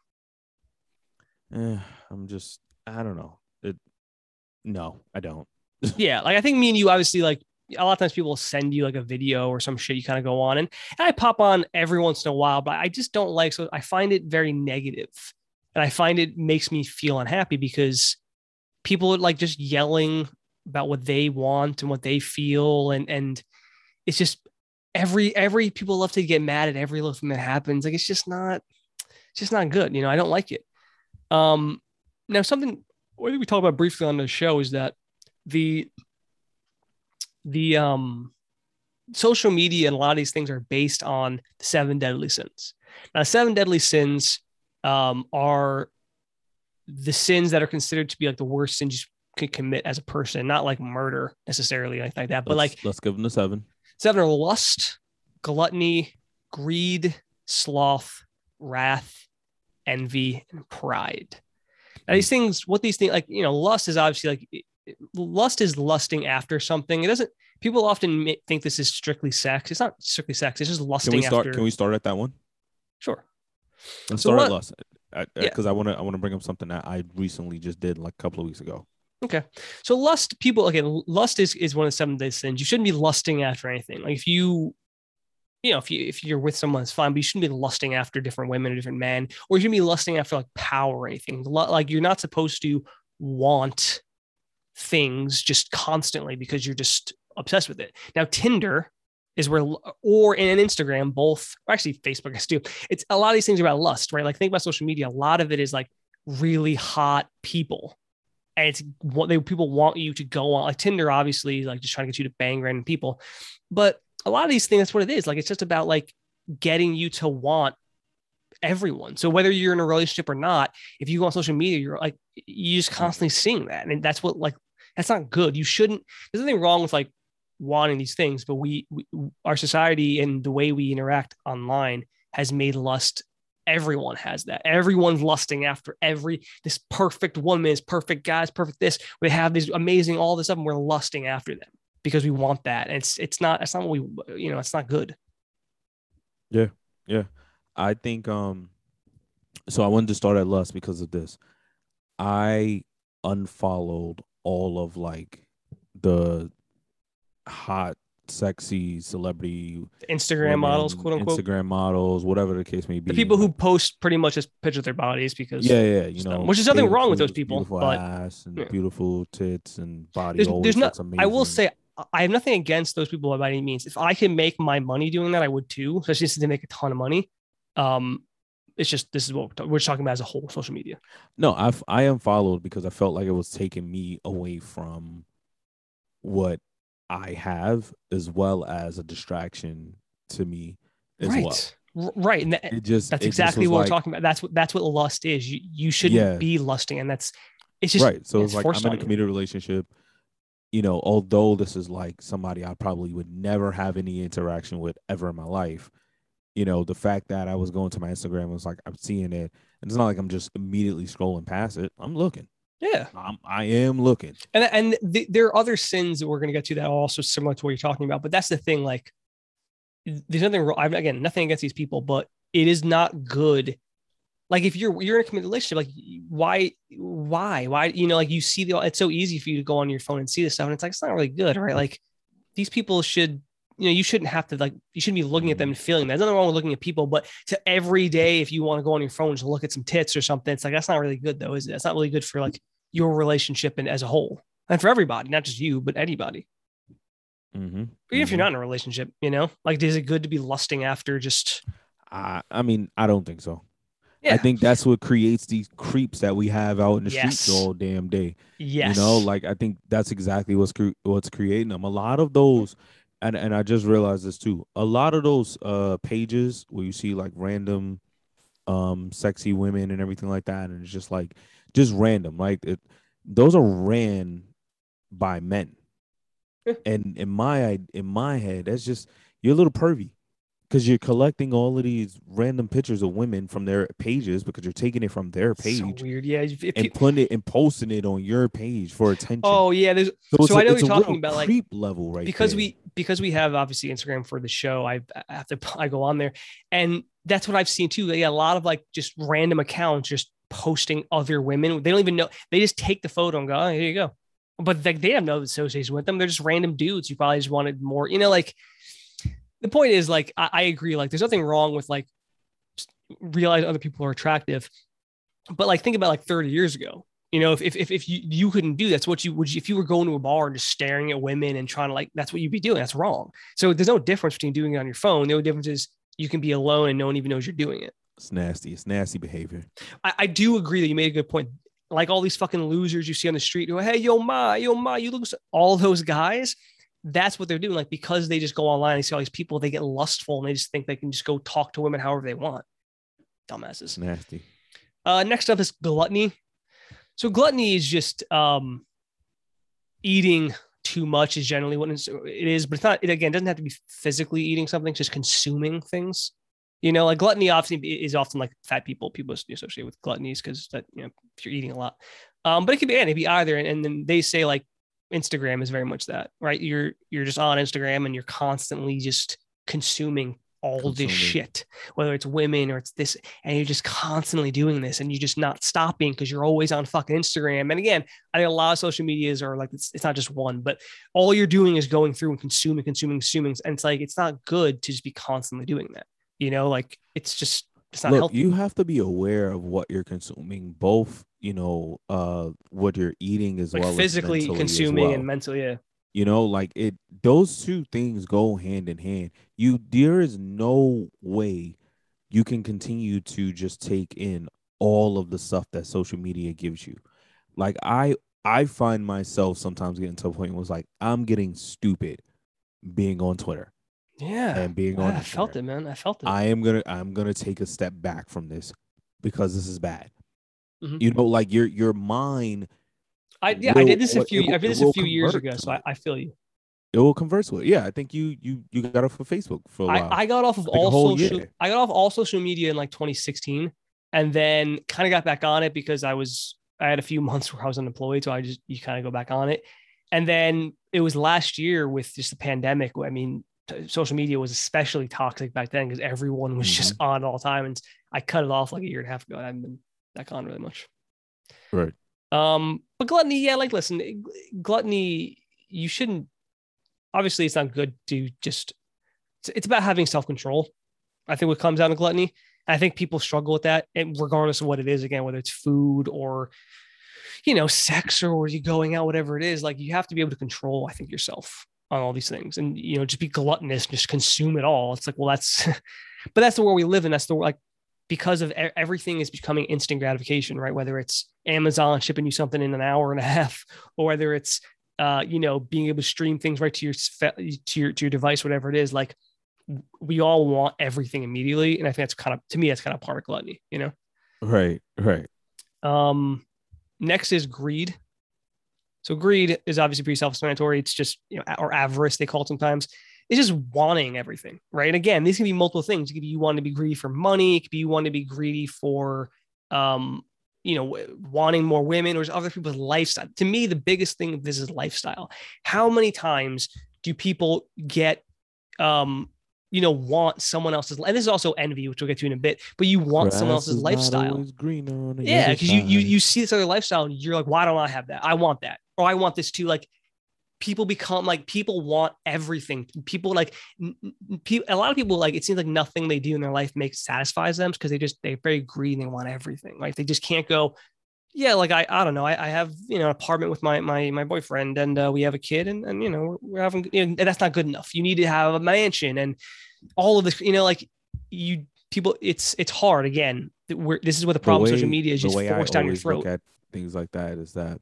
Eh, I'm just I don't know. It no, I don't.
yeah. Like I think me and you obviously like a lot of times people will send you like a video or some shit you kind of go on and, and I pop on every once in a while, but I just don't like, so I find it very negative and I find it makes me feel unhappy because people are like just yelling about what they want and what they feel. And and it's just every every people love to get mad at every little thing that happens. Like it's just not it's just not good you know i don't like it. Um now something think we talked about briefly on the show is that the the um social media and a lot of these things are based on the seven deadly sins. Now seven deadly sins um are the sins that are considered to be like the worst sins could commit as a person, not like murder necessarily, like, like that, but
Let's-
like
let's give them the seven.
seven are lust, gluttony, greed, sloth, wrath, envy, and pride. Now, these hmm. things, what these things like, you know, lust is obviously like lust is lusting after something. It doesn't. People often think this is strictly sex. It's not strictly sex. It's just lusting
Can we start?
after.
Can we start at that one?
Sure.
Let's
So
start
what-
at lust. Because I want to I want to bring up something that I recently just did like a couple of weeks ago.
Okay. So lust, people okay, lust is is one of the seven day sins. You shouldn't be lusting after anything. Like if you, you know, if you if you're with someone, it's fine, but you shouldn't be lusting after different women or different men, or you shouldn't be lusting after like power or anything. Like you're not supposed to want things just constantly because you're just obsessed with it. Now Tinder is where or in an Instagram, both or actually Facebook is too. It's a lot of these things are about lust, right? Like think about social media. A lot of it is like really hot people and it's what they people want you to go on. Like Tinder, obviously, like just trying to get you to bang random people. But a lot of these things, that's what it is. Like it's just about like getting you to want everyone. So whether you're in a relationship or not, if you go on social media, you're like you're just constantly seeing that, and that's what like that's not good. You shouldn't. There's nothing wrong with like wanting these things, but we, we our society and the way we interact online has made lust everyone has that everyone's lusting after every this perfect woman is perfect guys perfect this we have these amazing all this stuff and we're lusting after them because we want that and it's it's not it's not what we you know it's not good Yeah, yeah.
I think um so I wanted to start at lust because of this. I unfollowed all of like the hot sexy celebrity
instagram
women,
models quote unquote
Instagram models, whatever the case may be.
the people who post pretty much just picture their bodies because
yeah, yeah, you know,
which is nothing wrong with those people,
Beautiful
but-
ass and
yeah.
beautiful tits and body.
there's, there's not
amazing.
i will say i have nothing against those people by any means if i can make my money doing that i would too especially since they make a ton of money um it's just this is what we're, we're talking about as a whole social media
No, I've I unfollowed because I felt like it was taking me away from what I have as well as a distraction to me as
right
well.
Right and that,
It just
that's exactly what
like-
we're talking about that's what that's what lust is you you shouldn't
Yeah.
be lusting and that's it's just
right. So it's
it's
like I'm in a committed relationship. You know, although this is like somebody I probably would never have any interaction with ever in my life. You know, the fact that I was going to my Instagram was like I'm seeing it, and it's not like I'm just immediately scrolling past it. I'm looking.
Yeah
I'm, I am looking.
and and th- there are other sins that we're going to get to that are also similar to what you're talking about but that's the thing like there's nothing wrong again nothing against these people but it is not good like if you're you're in a committed relationship like why why why you know like you see the it's so easy for you to go on your phone and see this stuff and it's like it's not really good right like these people should you know you shouldn't have to like you shouldn't be looking at them and feeling that. there's nothing wrong with looking at people but to every day if you want to go on your phone to look at some tits or something it's like that's not really good though is it that's not really good for like your relationship and as a whole and for everybody not just you but anybody
Mm-hmm.
even if you're not in a relationship you know like is it good to be lusting after just
I, I mean, I don't think so.
Yeah.
I think that's what creates these creeps that we have out in the streets all damn day.
yes.
You know, like I think that's exactly what's cre- what's creating them. A lot of those, and and I just realized this too. A lot of those uh pages where you see like random, um, sexy women and everything like that, and it's just like just random. Like it, those are ran by men, and in my in my head, that's just you're a little pervy. Because you're collecting all of these random pictures of women from their pages because you're taking it from their page
so weird. Yeah. If, if
and putting it and posting it on your page for attention.
oh yeah, there's so
a-
I know
it's
you're talking about, like,
creep level, right?
because
there.
we because we have obviously Instagram for the show. I, I have to I go on there, and that's what I've seen too. Yeah, a lot of like just random accounts just posting other women. They don't even know. They just take the photo and go, "Oh, here you go." But like they have no association with them. They're just random dudes. You probably just wanted more. You know, like the point is like I, I agree. Like there's nothing wrong with like realize other people are attractive, but like think about like 30 years ago. You know, if if if, if you, you couldn't do that's what you would you, if you were going to a bar and just staring at women and trying to like that's what you'd be doing. That's wrong. So there's no difference between doing it on your phone. The only difference is you can be alone and no one even knows you're doing it.
It's nasty. It's nasty behavior.
I, I do agree that you made a good point. Like all these fucking losers you see on the street who, hey, yo, ma, yo, ma, you look, so-" all those guys, that's what they're doing. Like because they just go online and see all these people, they get lustful and they just think they can just go talk to women however they want. Dumbasses.
Nasty.
Uh, next up is gluttony. So gluttony is just um, eating too much is generally what it's, but it's not. It again doesn't have to be physically eating something; it's just consuming things. You know, like gluttony obviously is often like fat people. People associate with gluttonies because that you know if you're eating a lot. Um, but it could be, and it be either. And, and then they say like Instagram is very much that, right? You're you're just on Instagram and you're constantly just consuming all this shit, whether it's women or it's this, and you're just constantly doing this and you're just not stopping because you're always on fucking Instagram. And again, I think a lot of social medias are like it's, it's not just one, but all you're doing is going through and consuming, consuming, consuming. And it's like it's not good to just be constantly doing that. You know, like it's just it's not
Look,
healthy.
you have to be aware of what you're consuming, both you know, uh, what you're eating as
like
well
physically
as
consuming
well.
and mentally, yeah.
you know like it those two things go hand in hand you there is no way you can continue to just take in all of the stuff that social media gives you like i i find myself sometimes getting to a point where it's like i'm getting stupid being on twitter
Yeah.
and being on
I felt it, man. I felt it.
I am gonna I'm gonna take a step back from this because this is bad.
Mhm.
You know, like your your mind
I yeah, I did this a few.
will-
I did this a few years ago, so I. I feel you.
it will converse with. Yeah, I think you you you got off of Facebook for a while.
I, I got off of
Like
all social.
year.
I got off all social media in like 2016, and then kind of got back on it because I was I had a few months where I was unemployed, so I just you kind of go back on it. And then it was last year with just the pandemic. I mean, t- social media was especially toxic back then because everyone was just
Mm-hmm.
on all the time, and I cut it off like a year and a half ago. I haven't been back on really much.
right.
Um, but gluttony, yeah, like listen, gluttony, you shouldn't. Obviously, it's not good to just. It's, it's about having self control. I think what comes down to gluttony. I think people struggle with that, and regardless of what it is, again, whether it's food or, you know, sex or you going out, whatever it is, like you have to be able to control. I think yourself on all these things, and you know, just be gluttonous, just consume it all. It's like, well, that's, but that's the world we live in. That's the like because of everything is becoming instant gratification, right? Whether it's Amazon shipping you something in an hour and a half, or whether it's uh, you know being able to stream things right to your to your to your device, whatever it is. Like we all want everything immediately, and I think that's kind of to me that's kind of part of gluttony, you know.
Right. Right.
Um, next is greed. So greed is obviously pretty self-explanatory. It's just you know, or avarice they call it sometimes. It's just wanting everything, right? And again, these can be multiple things. It could be you want to be greedy for money. It could be you want to be greedy for, um, you know, wanting more women or other people's lifestyle. To me, the biggest thing of this is lifestyle. How many times do people get, um, you know, want someone else's? And this is also envy, which we'll get to in a bit. But you want someone else's lifestyle. Yeah, because you you you see this other lifestyle and you're like, why don't I have that? I want that, or I want this too. Like people become like people want everything. People like n- n- pe- a lot of people like it seems like nothing they do in their life makes satisfies them because they just they're very greedy and they want everything. Like they just can't go. Yeah, like I, I don't know. I, I have you know an apartment with my my my boyfriend and uh, we have a kid and and you know we're, we're having you know, and that's not good enough. You need to have a mansion and all of this. You know, like you people. It's it's hard again we're, this is what the
The
problem with
way-
social media is just forced down your
always look
throat.
at things like that is that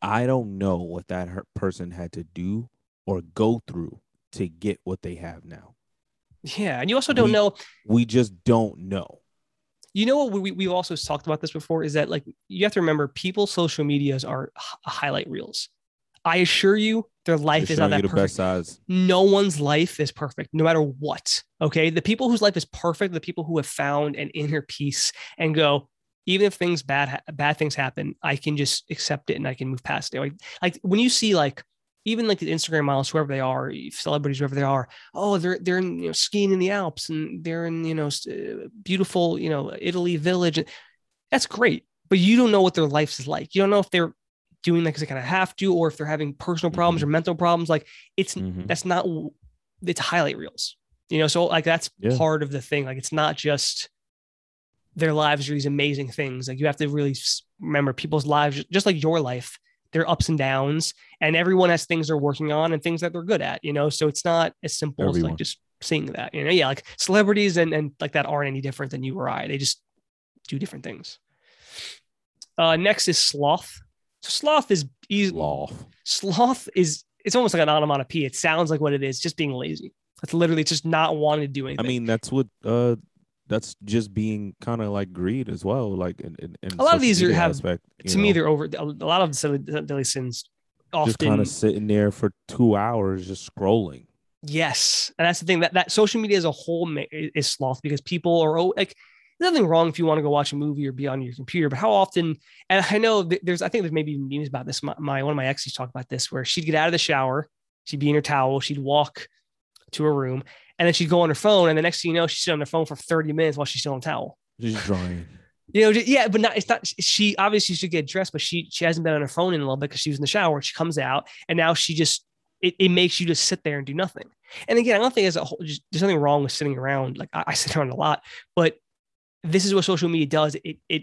I don't know what that person had to do or go through to get what they have now.
Yeah, and you also don't
We-
know.
We just don't know.
You know what? We we've also talked about this before. Is that like you have to remember people's social medias are highlight reels. I assure you, their life is not that perfect. no one's life is perfect no matter what okay the people whose life is perfect the people who have found an inner peace and go even if things bad bad things happen i can just accept it and i can move past it. Like, like when you see like even like the instagram models whoever they are celebrities whoever they are oh they're they're in, you know skiing in the alps and they're in you know uh, beautiful you know italy village. That's great but you don't know what their life is like. You don't know if they're doing that because they kind of have to or if they're having personal problems or mental problems. Like it's
Mhm.
that's not it's highlight reels you know? So like that's
Yeah.
part of the thing. Like it's not just their lives are these amazing things like you have to really remember people's lives just like your life their ups and downs and everyone has things they're working on and things that they're good at you know so it's not as simple as like just seeing that you know yeah like celebrities and and like that aren't any different than you or i they just do different things uh next is sloth so sloth is easy
Law.
sloth is it's almost like an onomatopoeia. It sounds like what it is, just being lazy. It's literally just not wanting to do anything.
I mean, that's what uh that's just being kind of like greed as well. Like in, in, in
A lot of these are- have-
aspect,
to me, they're over. A lot of the silly- silly sins
just kind
often
of sitting there for two hours just scrolling.
yes, and that's the thing that that social media as a whole is sloth because people are like. There's nothing wrong if you want to go watch a movie or be on your computer, but how often? And I know there's, I think there's maybe even memes about this. My, my one of my exes talked about this, where she'd get out of the shower, she'd be in her towel, she'd walk to her room, and then she'd go on her phone, and the next thing you know, she's sitting on her phone for 30 minutes while she's still in towel.
She's drawing.
You know, yeah, but not. It's not. She obviously should get dressed, but she she hasn't been on her phone in a little bit because she was in the shower. She comes out, and now she just it, it makes you just sit there and do nothing. And again, I don't think as a whole, just, there's nothing wrong with sitting around. Like I, I sit around a lot, but this is what social media does. It it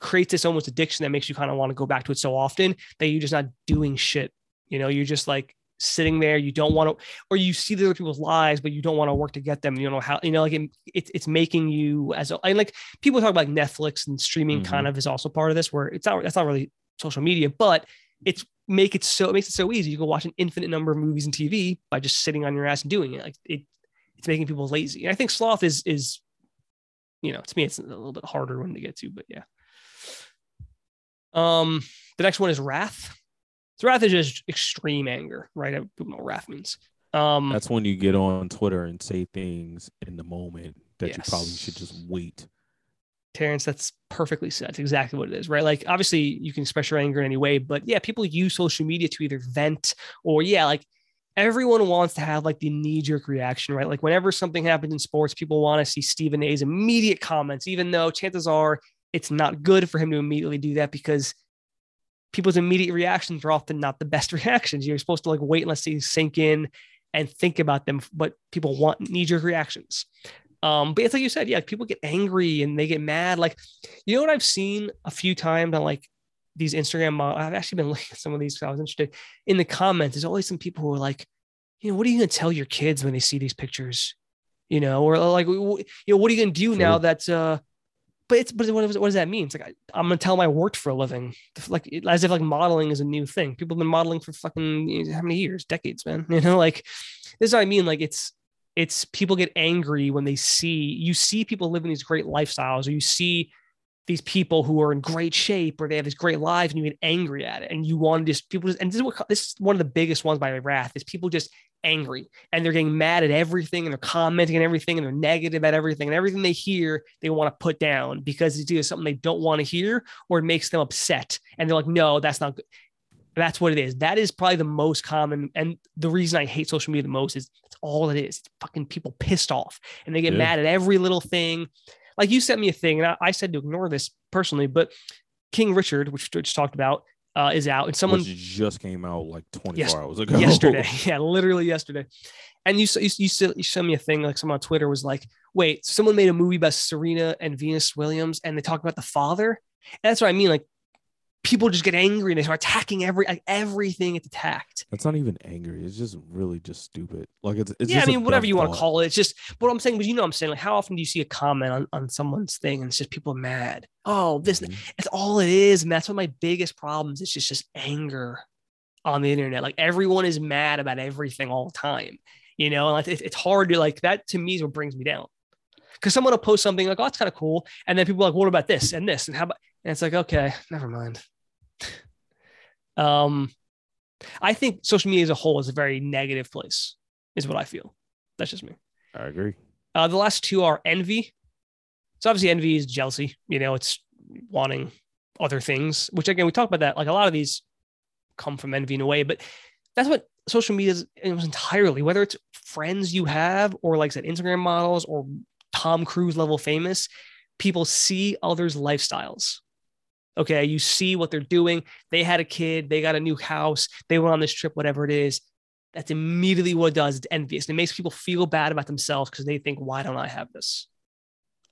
creates this almost addiction that makes you kind of want to go back to it so often that you're just not doing shit. You know, you're just like sitting there. You don't want to, or you see the other people's lives, but you don't want to work to get them. You don't know how. You know, like it, it's it's making you as a, and like people talk about like Netflix and streaming kind of is also part of this where it's not that's not really social media, but it's make it so it makes it so easy. You can watch an infinite number of movies and TV by just sitting on your ass and doing it. Like it it's making people lazy. And I think sloth is is you know, to me it's a little bit harder one to get to, but yeah. Um the next one is wrath. So wrath is just extreme anger, right? People know what wrath means. Um
That's when you get on Twitter and say things in the moment that you probably should just wait.
Terrence, that's perfectly said. That's exactly what it is, right? Like, obviously, you can express your anger in any way, but yeah, people use social media to either vent or, yeah, like everyone wants to have like the knee jerk reaction, right? Like, whenever something happens in sports, people want to see Stephen A's immediate comments, even though chances are it's not good for him to immediately do that because people's immediate reactions are often not the best reactions. You're supposed to like wait and let things sink in and think about them, but people want knee jerk reactions. Um, but it's like you said, yeah, people get angry and they get mad. Like, you know what I've seen a few times on like these Instagram models. I've actually been looking at some of these. 'cause I was interested in the comments. There's always some people who are like, you know, what are you going to tell your kids when they see these pictures? You know, or like, you know, what are you going to do now that, uh, but it's, but what, what does that mean? It's like, I, I'm going to tell them I worked for a living, like, as if like modeling is a new thing. People have been modeling for fucking you know, how many years, decades, man. You know, like, this is what I mean. Like, it's, it's people get angry when they see you see people living these great lifestyles or you see these people who are in great shape or they have these great lives and you get angry at it and you want to just people just and this is what this is one of the biggest ones by wrath is people just angry and they're getting mad at everything and they're commenting on everything and they're negative at everything and everything they hear they want to put down because it's either something they don't want to hear or it makes them upset and they're like no that's not good that's what it is. That is probably the most common. And the reason I hate social media the most is it's all it is. It's fucking people pissed off and they get
Yeah.
mad at every little thing. Like you sent me a thing, and I, I said to ignore this personally, but King Richard, which we just talked about, uh, is out, and someone
Which just came out like 24
Yes-
hours ago.
yesterday, yeah, literally yesterday. And you you you, you sent me a thing like someone on Twitter was like, "Wait, someone made a movie about Serena and Venus Williams, and they talk about the father." And that's what I mean. Like, people just get angry and they start attacking every like everything it's attacked.
That's not even angry. It's just really just stupid. Like it's, it's
yeah, I mean, whatever you want to call it. It's just what I'm saying, but you know what I'm saying. Like, how often do you see a comment on, on someone's thing and it's just people mad? Oh, this
Mhm.
that's all it is. And that's one of my biggest problems. It's just just anger on the internet. Like everyone is mad about everything all the time. You know, and it's hard to like that to me is what brings me down. Because someone will post something like, oh, that's kind of cool. And then people are like, what about this and this? And how about and it's like, okay, never mind. um I think social media as a whole is a very negative place, is what I feel. That's just me.
I agree.
Uh, the last two are envy. So obviously, envy is jealousy. You know, it's wanting other things. Which again, we talked about that. Like a lot of these come from envy in a way, but that's what social media is entirely. Whether it's friends you have, or like I said, Instagram models, or Tom Cruise level famous, people see others' lifestyles. Okay, you see what they're doing. They had a kid, they got a new house, they went on this trip, whatever it is. That's immediately what it does. It's envious. It makes people feel bad about themselves because they think, why don't I have this?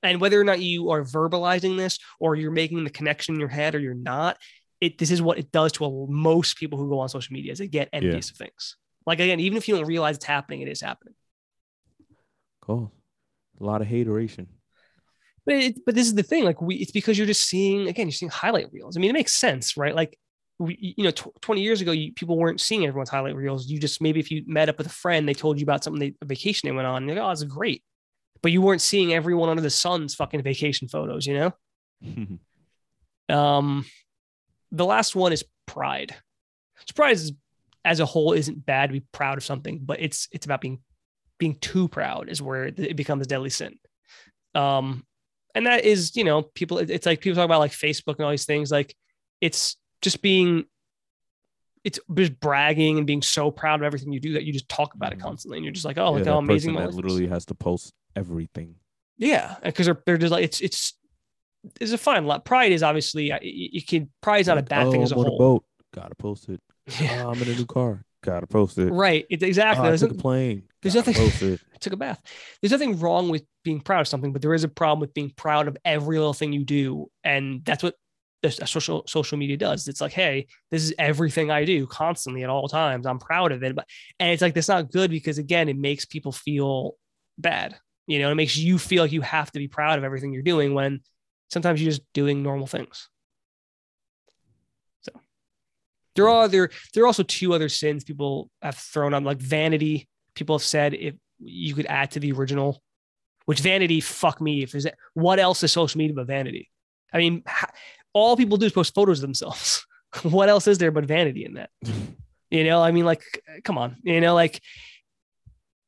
And whether or not you are verbalizing this or you're making the connection in your head or you're not, it this is what it does to a, most people who go on social media is they get envious of things. Like again, even if you don't realize it's happening, it is happening.
Cool. A lot of hateration.
But it, but this is the thing, like we, it's because you're just seeing again, you're seeing highlight reels. I mean, it makes sense, right? Like we, you know, tw- 20 years ago, you, people weren't seeing everyone's highlight reels. You just maybe if you met up with a friend, they told you about something, they, a vacation they went on, and like, oh, it's great. But you weren't seeing everyone under the sun's fucking vacation photos, you know? Um, the last one is pride. So pride is, as a whole isn't bad to be proud of something, but it's it's about being being too proud is where it becomes a deadly sin. Um, and that is you know people. It's like people talk about like Facebook and all these things. Like it's just being it's just bragging and being so proud of everything you do that you just talk about it
Mhm.
constantly and you're just like oh
Yeah,
look how amazing
that
is.
literally has to post everything.
Yeah, because they're they're just like it's it's it's a fine lot. Pride is obviously you, can pride is not a
Like,
bad thing
oh,
as a
I'm
whole.
boat. Gotta post it.
Yeah.
Oh, I'm in a new car. Gotta post it.
Right. It, exactly.
Oh, I
There's
took a plane.
there's
Gotta
nothing-
Post it.
took a bath. There's nothing wrong with being proud of something, but there is a problem with being proud of every little thing you do, and that's what the social social media does. It's like, hey, this is everything I do constantly at all times. I'm proud of it, but and it's like that's not good because again, it makes people feel bad. You know, it makes you feel like you have to be proud of everything you're doing when sometimes you're just doing normal things. So there are other there are also two other sins people have thrown on like vanity. People have said if you could add to the original, which vanity, fuck me. If there's what else is social media but vanity? I mean, all people do is post photos of themselves. what else is there but vanity in that? You know, I mean, like, come on, you know, like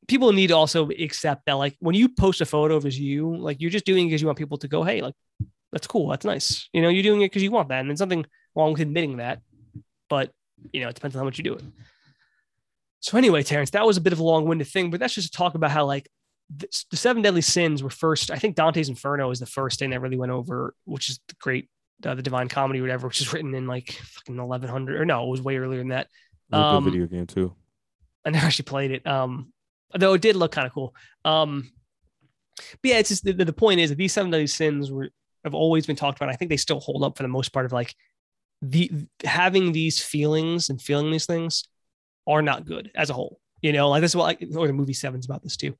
people need to also accept that, like, when you post a photo of you, like, you're just doing it because you want people to go, hey, like, that's cool, that's nice. You know, you're doing it because you want that, and there's nothing wrong with admitting that, but you know, it depends on how much you do it. So anyway, Terrence, that was a bit of a long-winded thing, but that's just to talk about how like the, the seven deadly sins were first. I think Dante's Inferno is the first thing that really went over, which is the great, uh, the Divine Comedy, or whatever, which is written in like fucking 1100 or no, it was way earlier than that. Um,
video game too.
I never actually played it. Um, though it did look kind of cool. Um, but yeah, it's just the, the point is that these seven deadly sins were have always been talked about. I think they still hold up for the most part of like the having these feelings and feeling these things are not good as a whole. You know, like this is what like, or the movie Seven's about this too.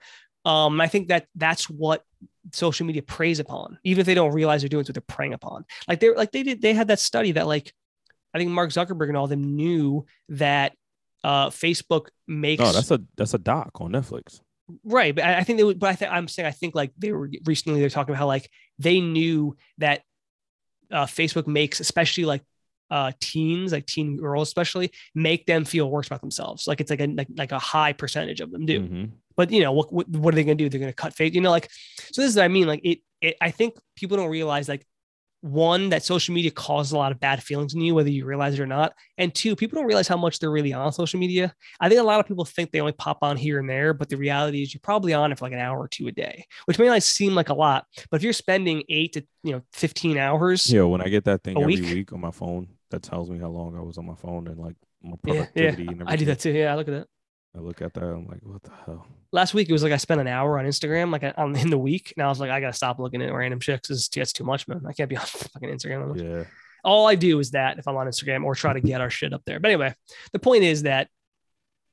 Um, I think that that's what social media preys upon, even if they don't realize they're doing what they're preying upon. Like they're like they did, they had that study that like I think Mark Zuckerberg and all of them knew that uh, Facebook makes
No, that's a that's a doc on Netflix.
right. But I, I think they would. But I think I'm saying I think like they were recently they're talking about how like they knew that uh, Facebook makes especially like uh, teens, like teen girls especially, make them feel worse about themselves. Like it's like a like, like a high percentage of them do.
Mhm.
But you know what, what what are they going to do? They're going to cut face. You know, like so. This is what I mean. Like it, it. I think people don't realize like one that social media causes a lot of bad feelings in you, whether you realize it or not. And two, people don't realize how much they're really on social media. I think a lot of people think they only pop on here and there, but the reality is you're probably on it for like an hour or two a day, which may not seem like a lot. But if you're spending eight to you know 15 hours,
Yeah, when I get that thing every
week?
week? on my phone, that tells me how long I was on my phone and like my
yeah, yeah,
productivity and everything.
I do that too. Yeah, I look at that.
I look at that, I'm like, what the hell?
last week it was like I spent an hour on Instagram, like uh, on in the week. And I was like, I gotta stop looking at random shit because it's, too much, man. I can't be on fucking Instagram.
Yeah.
All I do is that if I'm on Instagram or try to get our shit up there. But anyway, the point is that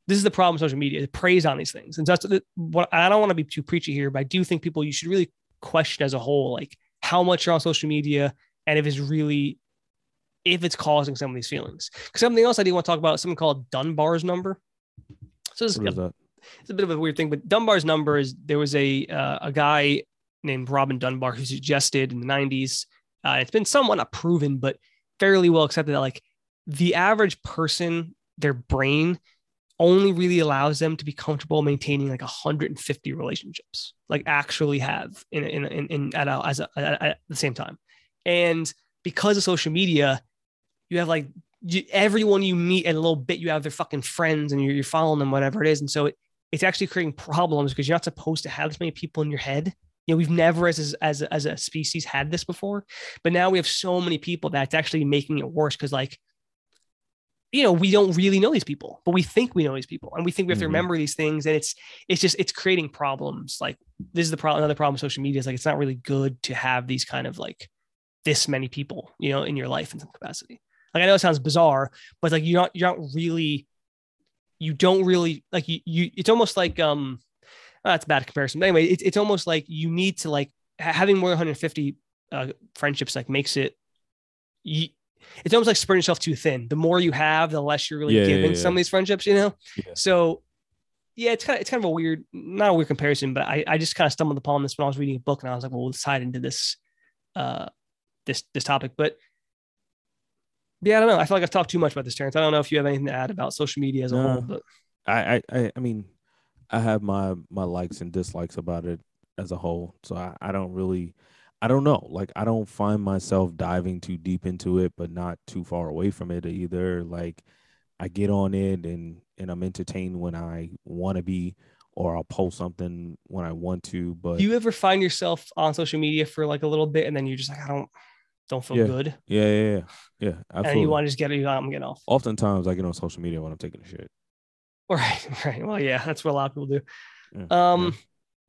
this is the problem with social media. It preys on these things. And so that's what I don't want to be too preachy here, but I do think people you should really question as a whole, like how much you're on social media and if it's really if it's causing some of these feelings. something else I do want to talk about is something called Dunbar's number. So this is
What is that?
it's a bit of a weird thing, but Dunbar's number is there was a uh, a guy named Robin Dunbar who suggested in the 90s. Uh, it's been somewhat not proven, but fairly well accepted that like the average person, their brain only really allows them to be comfortable maintaining like 150 relationships, like actually have in in in, in at, a, as a, at, at the same time. And because of social media, you have like you, everyone you meet at a little bit, you have their fucking friends and you're, you're following them, whatever it is. And so it, it's actually creating problems because you're not supposed to have this many people in your head. You know, we've never as as as a species had this before, but now we have so many people that it's actually making it worse because like, you know, we don't really know these people, but we think we know these people, and we think we have to
Mhm.
remember these things, and it's it's just it's creating problems. Like this is the problem. Another problem with social media is like it's not really good to have these kind of like this many people, you know, in your life in some capacity. Like I know it sounds bizarre, but like you're not you're not really you don't really like you, you it's almost like um oh, that's a bad comparison. But anyway, it's it's almost like you need to like having more than 150 uh, friendships like makes it you, it's almost like spreading yourself too thin. The more you have, the less you're really
Yeah, yeah,
giving
yeah.
some of these friendships, you know?
Yeah.
So yeah, it's kind of it's kind of a weird, not a weird comparison, but I, I just kind of stumbled upon this when I was reading a book and I was like, well, we'll decide into this uh this this topic. But yeah, I don't know. I feel like I've talked too much about this, Terrence. I don't know if you have anything to add about social media as a
No.
whole, but
I, I, I, I mean, I have my my likes and dislikes about it as a whole. So I, I don't really, I don't know. Like I don't find myself diving too deep into it, but not too far away from it either. Like I get on it and and I'm entertained when I want to be, or I'll post something when I want to. But
do you ever find yourself on social media for like a little bit and then you're just like, I don't don't feel
Yeah.
good.
yeah, yeah, yeah, yeah.
And you want to just get it, I'm getting off.
Oftentimes I get on social media when I'm taking a shit.
Right, right. Well, yeah, that's what a lot of people do.
Yeah, yeah.
Um,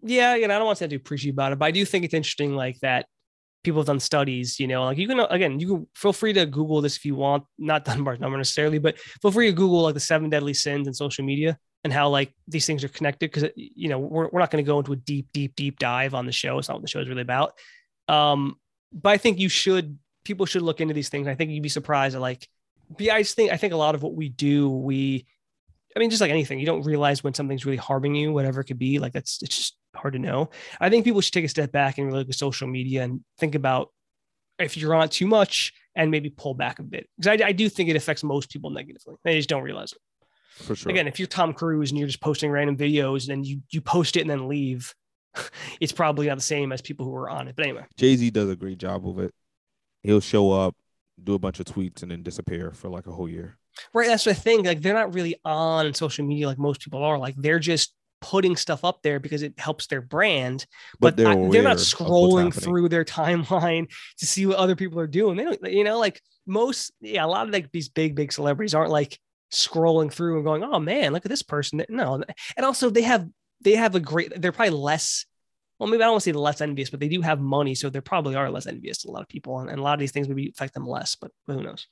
yeah, you know, I don't want to too preachy about it, but I do think it's interesting, like that people have done studies. You know, like you can again, you can feel free to Google this if you want, not Dunbar's number necessarily, but feel free to Google like the seven deadly sins in social media and how like these things are connected. Because you know, we're we're not going to go into a deep, deep, deep dive on the show. It's not what the show is really about. Um, but I think you should people should look into these things. I think you'd be surprised at like, I just think I think a lot of what we do, we I mean, just like anything, you don't realize when something's really harming you, whatever it could be. Like that's it's just hard to know. I think people should take a step back and really look at social media and think about if you're on it too much and maybe pull back a bit. Because I, I do think it affects most people negatively. They just don't realize it.
for sure.
Again, if you're Tom Cruise and you're just posting random videos and then you you post it and then leave, it's probably not the same as people who are on it. But anyway,
Jay Z does a great job of it. He'll show up, do a bunch of tweets, and then disappear for like a whole year.
right? That's the thing. Like they're not really on social media like most people are. Like they're just putting stuff up there because it helps their brand but,
they're
I- they're, not scrolling through their timeline to see what other people are doing. They don't, you know, like most, yeah, a lot of like these big, big celebrities aren't like scrolling through and going, "Oh man, look at this person." No, and also they have they have a great. They're probably less. Well, maybe I don't want to say less envious, but they do have money, so they probably are less envious to a lot of people, and, and a lot of these things maybe affect them less. But, but who knows?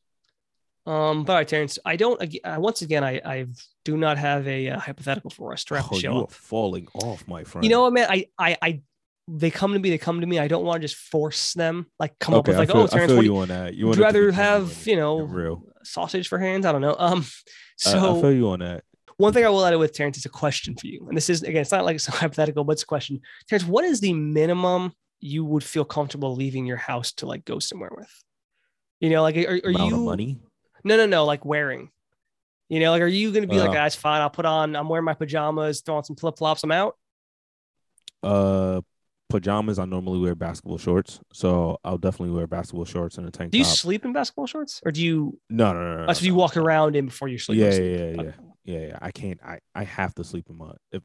Um, but all right, Terrence, I don't. Uh, once again, I I do not have a uh, hypothetical for us to wrap
Oh, you are falling off, my friend.
You know what, man? I, I, I, they come to me. They come to me. I don't want to just force them. Like come up
okay,
with like,
feel,
oh,
I
Terrence, what
you
you,
on that. You
would
want
you
to be
rather have, you know,
real.
sausage for hands? I don't know. Um,
I-
so
I, feel you on that.
One thing I will add with Terrence is a question for you, and this is again, it's not like it's hypothetical, but it's a question. Terrence, what is the minimum you would feel comfortable leaving your house to like go somewhere with? You know, like are, are you
money?
No, no, no. Like wearing. You know, like are you going to be like,
Uh.
"Ah, that's fine. I'll put on. I'm wearing my pajamas, throw on some flip flops. I'm out.
Uh, pajamas. I normally wear basketball shorts, so I'll definitely wear basketball shorts and a tank
Do you
top.
sleep in basketball shorts, or do you?
no, no, no, no.
That's what
no,
you walk
no.
around in before you sleep.
Yeah, yeah, yeah,
Okay.
yeah, yeah, yeah. I can't. I I have to sleep in my if,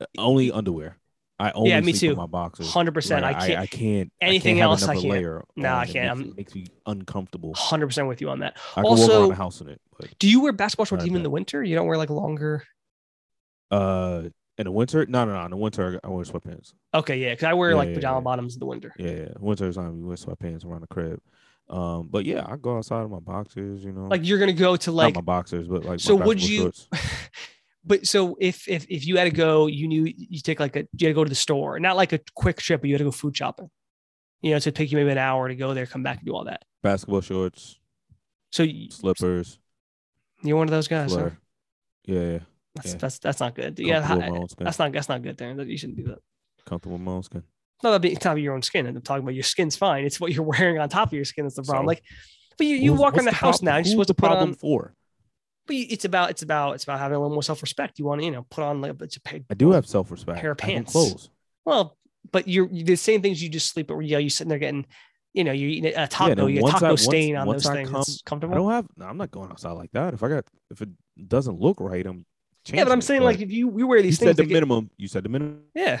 uh, only underwear. I only yeah,
me
sleep in
too.
my boxers.
100%.
Like,
I can't-
I, can't.
anything
I can't
else, I can't.
Layer
Nah, I can't.
Makes, it makes me uncomfortable.
Hundred percent with you on that.
I can walk
Also-
around the house in it, but
Do you wear basketball shorts even in the winter? You don't wear like longer.
uh, in the winter, no, no, no. In the winter, I wear sweatpants.
Okay, yeah, because I wear
Yeah,
like
yeah,
pajama
yeah.
bottoms in the winter.
Yeah, yeah. Winter time, you wear sweatpants around the crib. Um, but yeah, I go outside of my boxers, you know,
Like you're gonna go to like
not my boxers, but like
So would you- but so if if if you had to go, you knew you take like a you had to go to the store, not like a quick trip, but you had to go food shopping. You know, to take you maybe an hour to go there, come back and do all that.
basketball shorts,
So you,
slippers,
you're one of those guys. Huh?
Yeah, yeah.
That's,
Yeah.
that's that's not good. Yeah,
Comfortable in
hi-
my own skin.
that's not that's not good. There, you shouldn't do that.
Comfortable in my own skin.
Not about being, it's not about your own skin. I'm talking about your skin's fine. It's what you're wearing on top of your skin that's the problem.
So?
Like, but you, you walk around the, house
problem-
now. You're supposed
the
to put
problem
on.
for.
But you, it's about it's about it's about having a little more self respect. You want to you know put on like it's a pair, of pants.
I do have self respect.
Pair of pants.
clothes.
well, but you're the same things you just sleep. But yeah, you you sitting there getting, you know, you're eating a taco.
then
you get taco
I- once-
stain on
once
those
I
things.
come-
it's
I don't have. No, I'm not going outside like that. If I got, if it doesn't look right, I'm.
Yeah, but I'm
it.
saying like if you we wear
you
these
said
things.
the
that get-
minimum. You said the minimum.
yeah,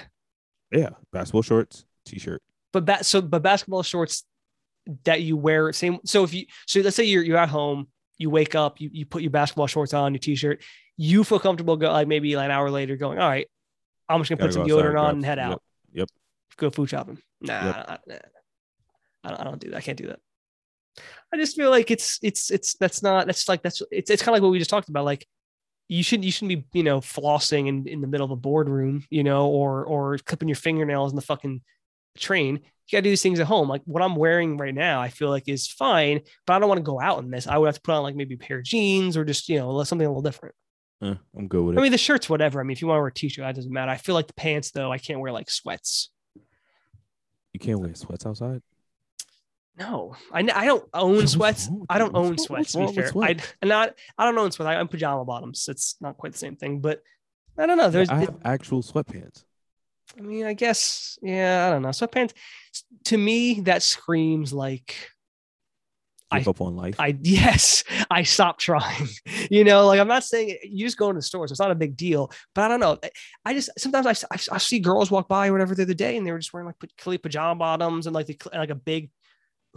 Yeah, basketball shorts, t-shirt.
but ba- so but basketball shorts that you wear same. So if you so let's say you're you're at home, you wake up, you you put your basketball shorts on, your t-shirt, you feel comfortable go like maybe like an hour later going, all right, I'm just gonna put
Gotta
some
go outside,
deodorant on and head
some-
out.
Yep.
Go food shopping. Nah,
Yep.
I, nah, I don't, I don't do that. I can't do that. I just feel like it's it's it's that's not that's like that's it's it's kind of like what we just talked about. Like you shouldn't you shouldn't be you know flossing in, in the middle of a boardroom, you know, or or clipping your fingernails in the fucking train. You gotta do these things at home. Like what I'm wearing right now, I feel like is fine, but I don't want to go out in this. I would have to put on like maybe a pair of jeans or just you know something a little different.
Eh, I'm good with it.
I mean, the shirts, whatever. I mean, if you want to wear a t-shirt, that doesn't matter. I feel like the pants though, I can't wear like sweats.
you can't wear sweats outside.
No, I, I don't own sweats. I don't own sweats. To be fair,
sweats?
I and not I don't own sweats. I own pajama bottoms. It's not quite the same thing, but I don't know. There's,
I
it-
have actual sweatpants.
I mean, I guess, yeah, I don't know. Sweatpants to me that screams like I-
Give up on life.
I yes, I stopped trying. You know, like I'm not saying you just go into the store, it's not a big deal. But I don't know. I just sometimes I, I, I see girls walk by or whatever the other day, and they were just wearing like clearly pajama bottoms and like the like a big.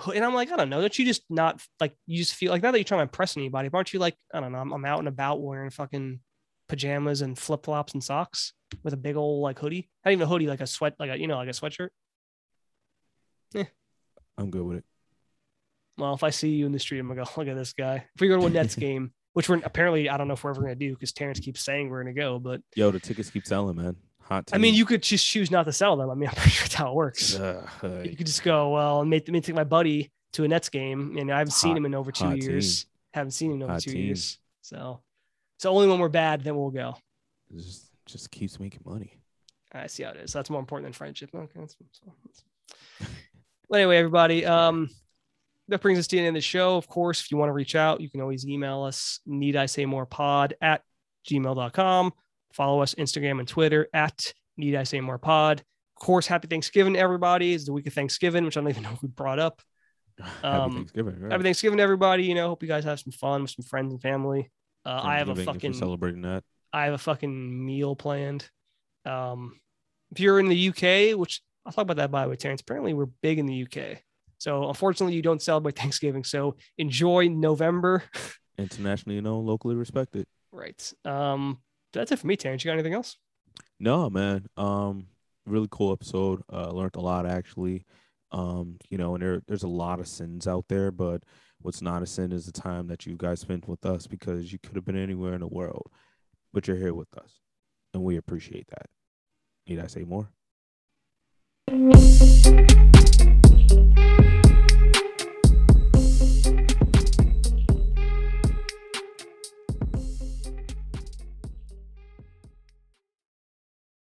And I'm like, I don't know. Don't you just not like you just feel like not that you're trying to impress anybody, but aren't you like I don't know? I'm, I'm out and about wearing fucking pajamas and flip flops and socks with a big old like hoodie. Not even a hoodie, like a sweat, like a you know, like a sweatshirt. Yeah.
I'm good with it.
Well, if I see you in the street, I'm gonna go, look at this guy. If we go to a Nets game, which we're apparently, I don't know if we're ever gonna do because Terrence keeps saying we're gonna go, but
Yo, the tickets keep selling, man. Hot.
I mean, you could just choose not to sell them. I mean, I'm pretty sure that's how it works.
Uh,
You could just go, well, let me, take my buddy to a Nets game, and I haven't seen him in over two
hot
years. Haven't seen him in over
Hot
two
team.
years. So, so only when we're bad, then we'll go.
it just just keeps making money.
I see how it is. That's more important than friendship. Okay. That's, that's- well, anyway, everybody. Um, that brings us to the end of the show. Of course, if you want to reach out, you can always email us, need I say more pod at gmail.com. Follow us Instagram and Twitter at need I say more pod. Of course, happy Thanksgiving to everybody. It's the week of Thanksgiving, which I don't even know if we brought up.
Happy
Um,
Thanksgiving. Right?
Happy Thanksgiving everybody. You know, hope you guys have some fun with some friends and family. Uh, I have a
Thanksgiving,
fucking
celebrating that.
I have a fucking meal planned. Um, if you're in the UK, which I'll talk about that by the way, Terrence. Apparently, we're big in the UK. So unfortunately, you don't celebrate Thanksgiving. So enjoy November.
Internationally you known, locally respected.
right. Um, that's it for me, Terrence. You got anything else?
No, man. Um, really cool episode. Uh, learned a lot actually. Um, you know, and there there's a lot of sins out there, but what's not a sin is the time that you guys spent with us because you could have been anywhere in the world, but you're here with us, and we appreciate that. Need I say more?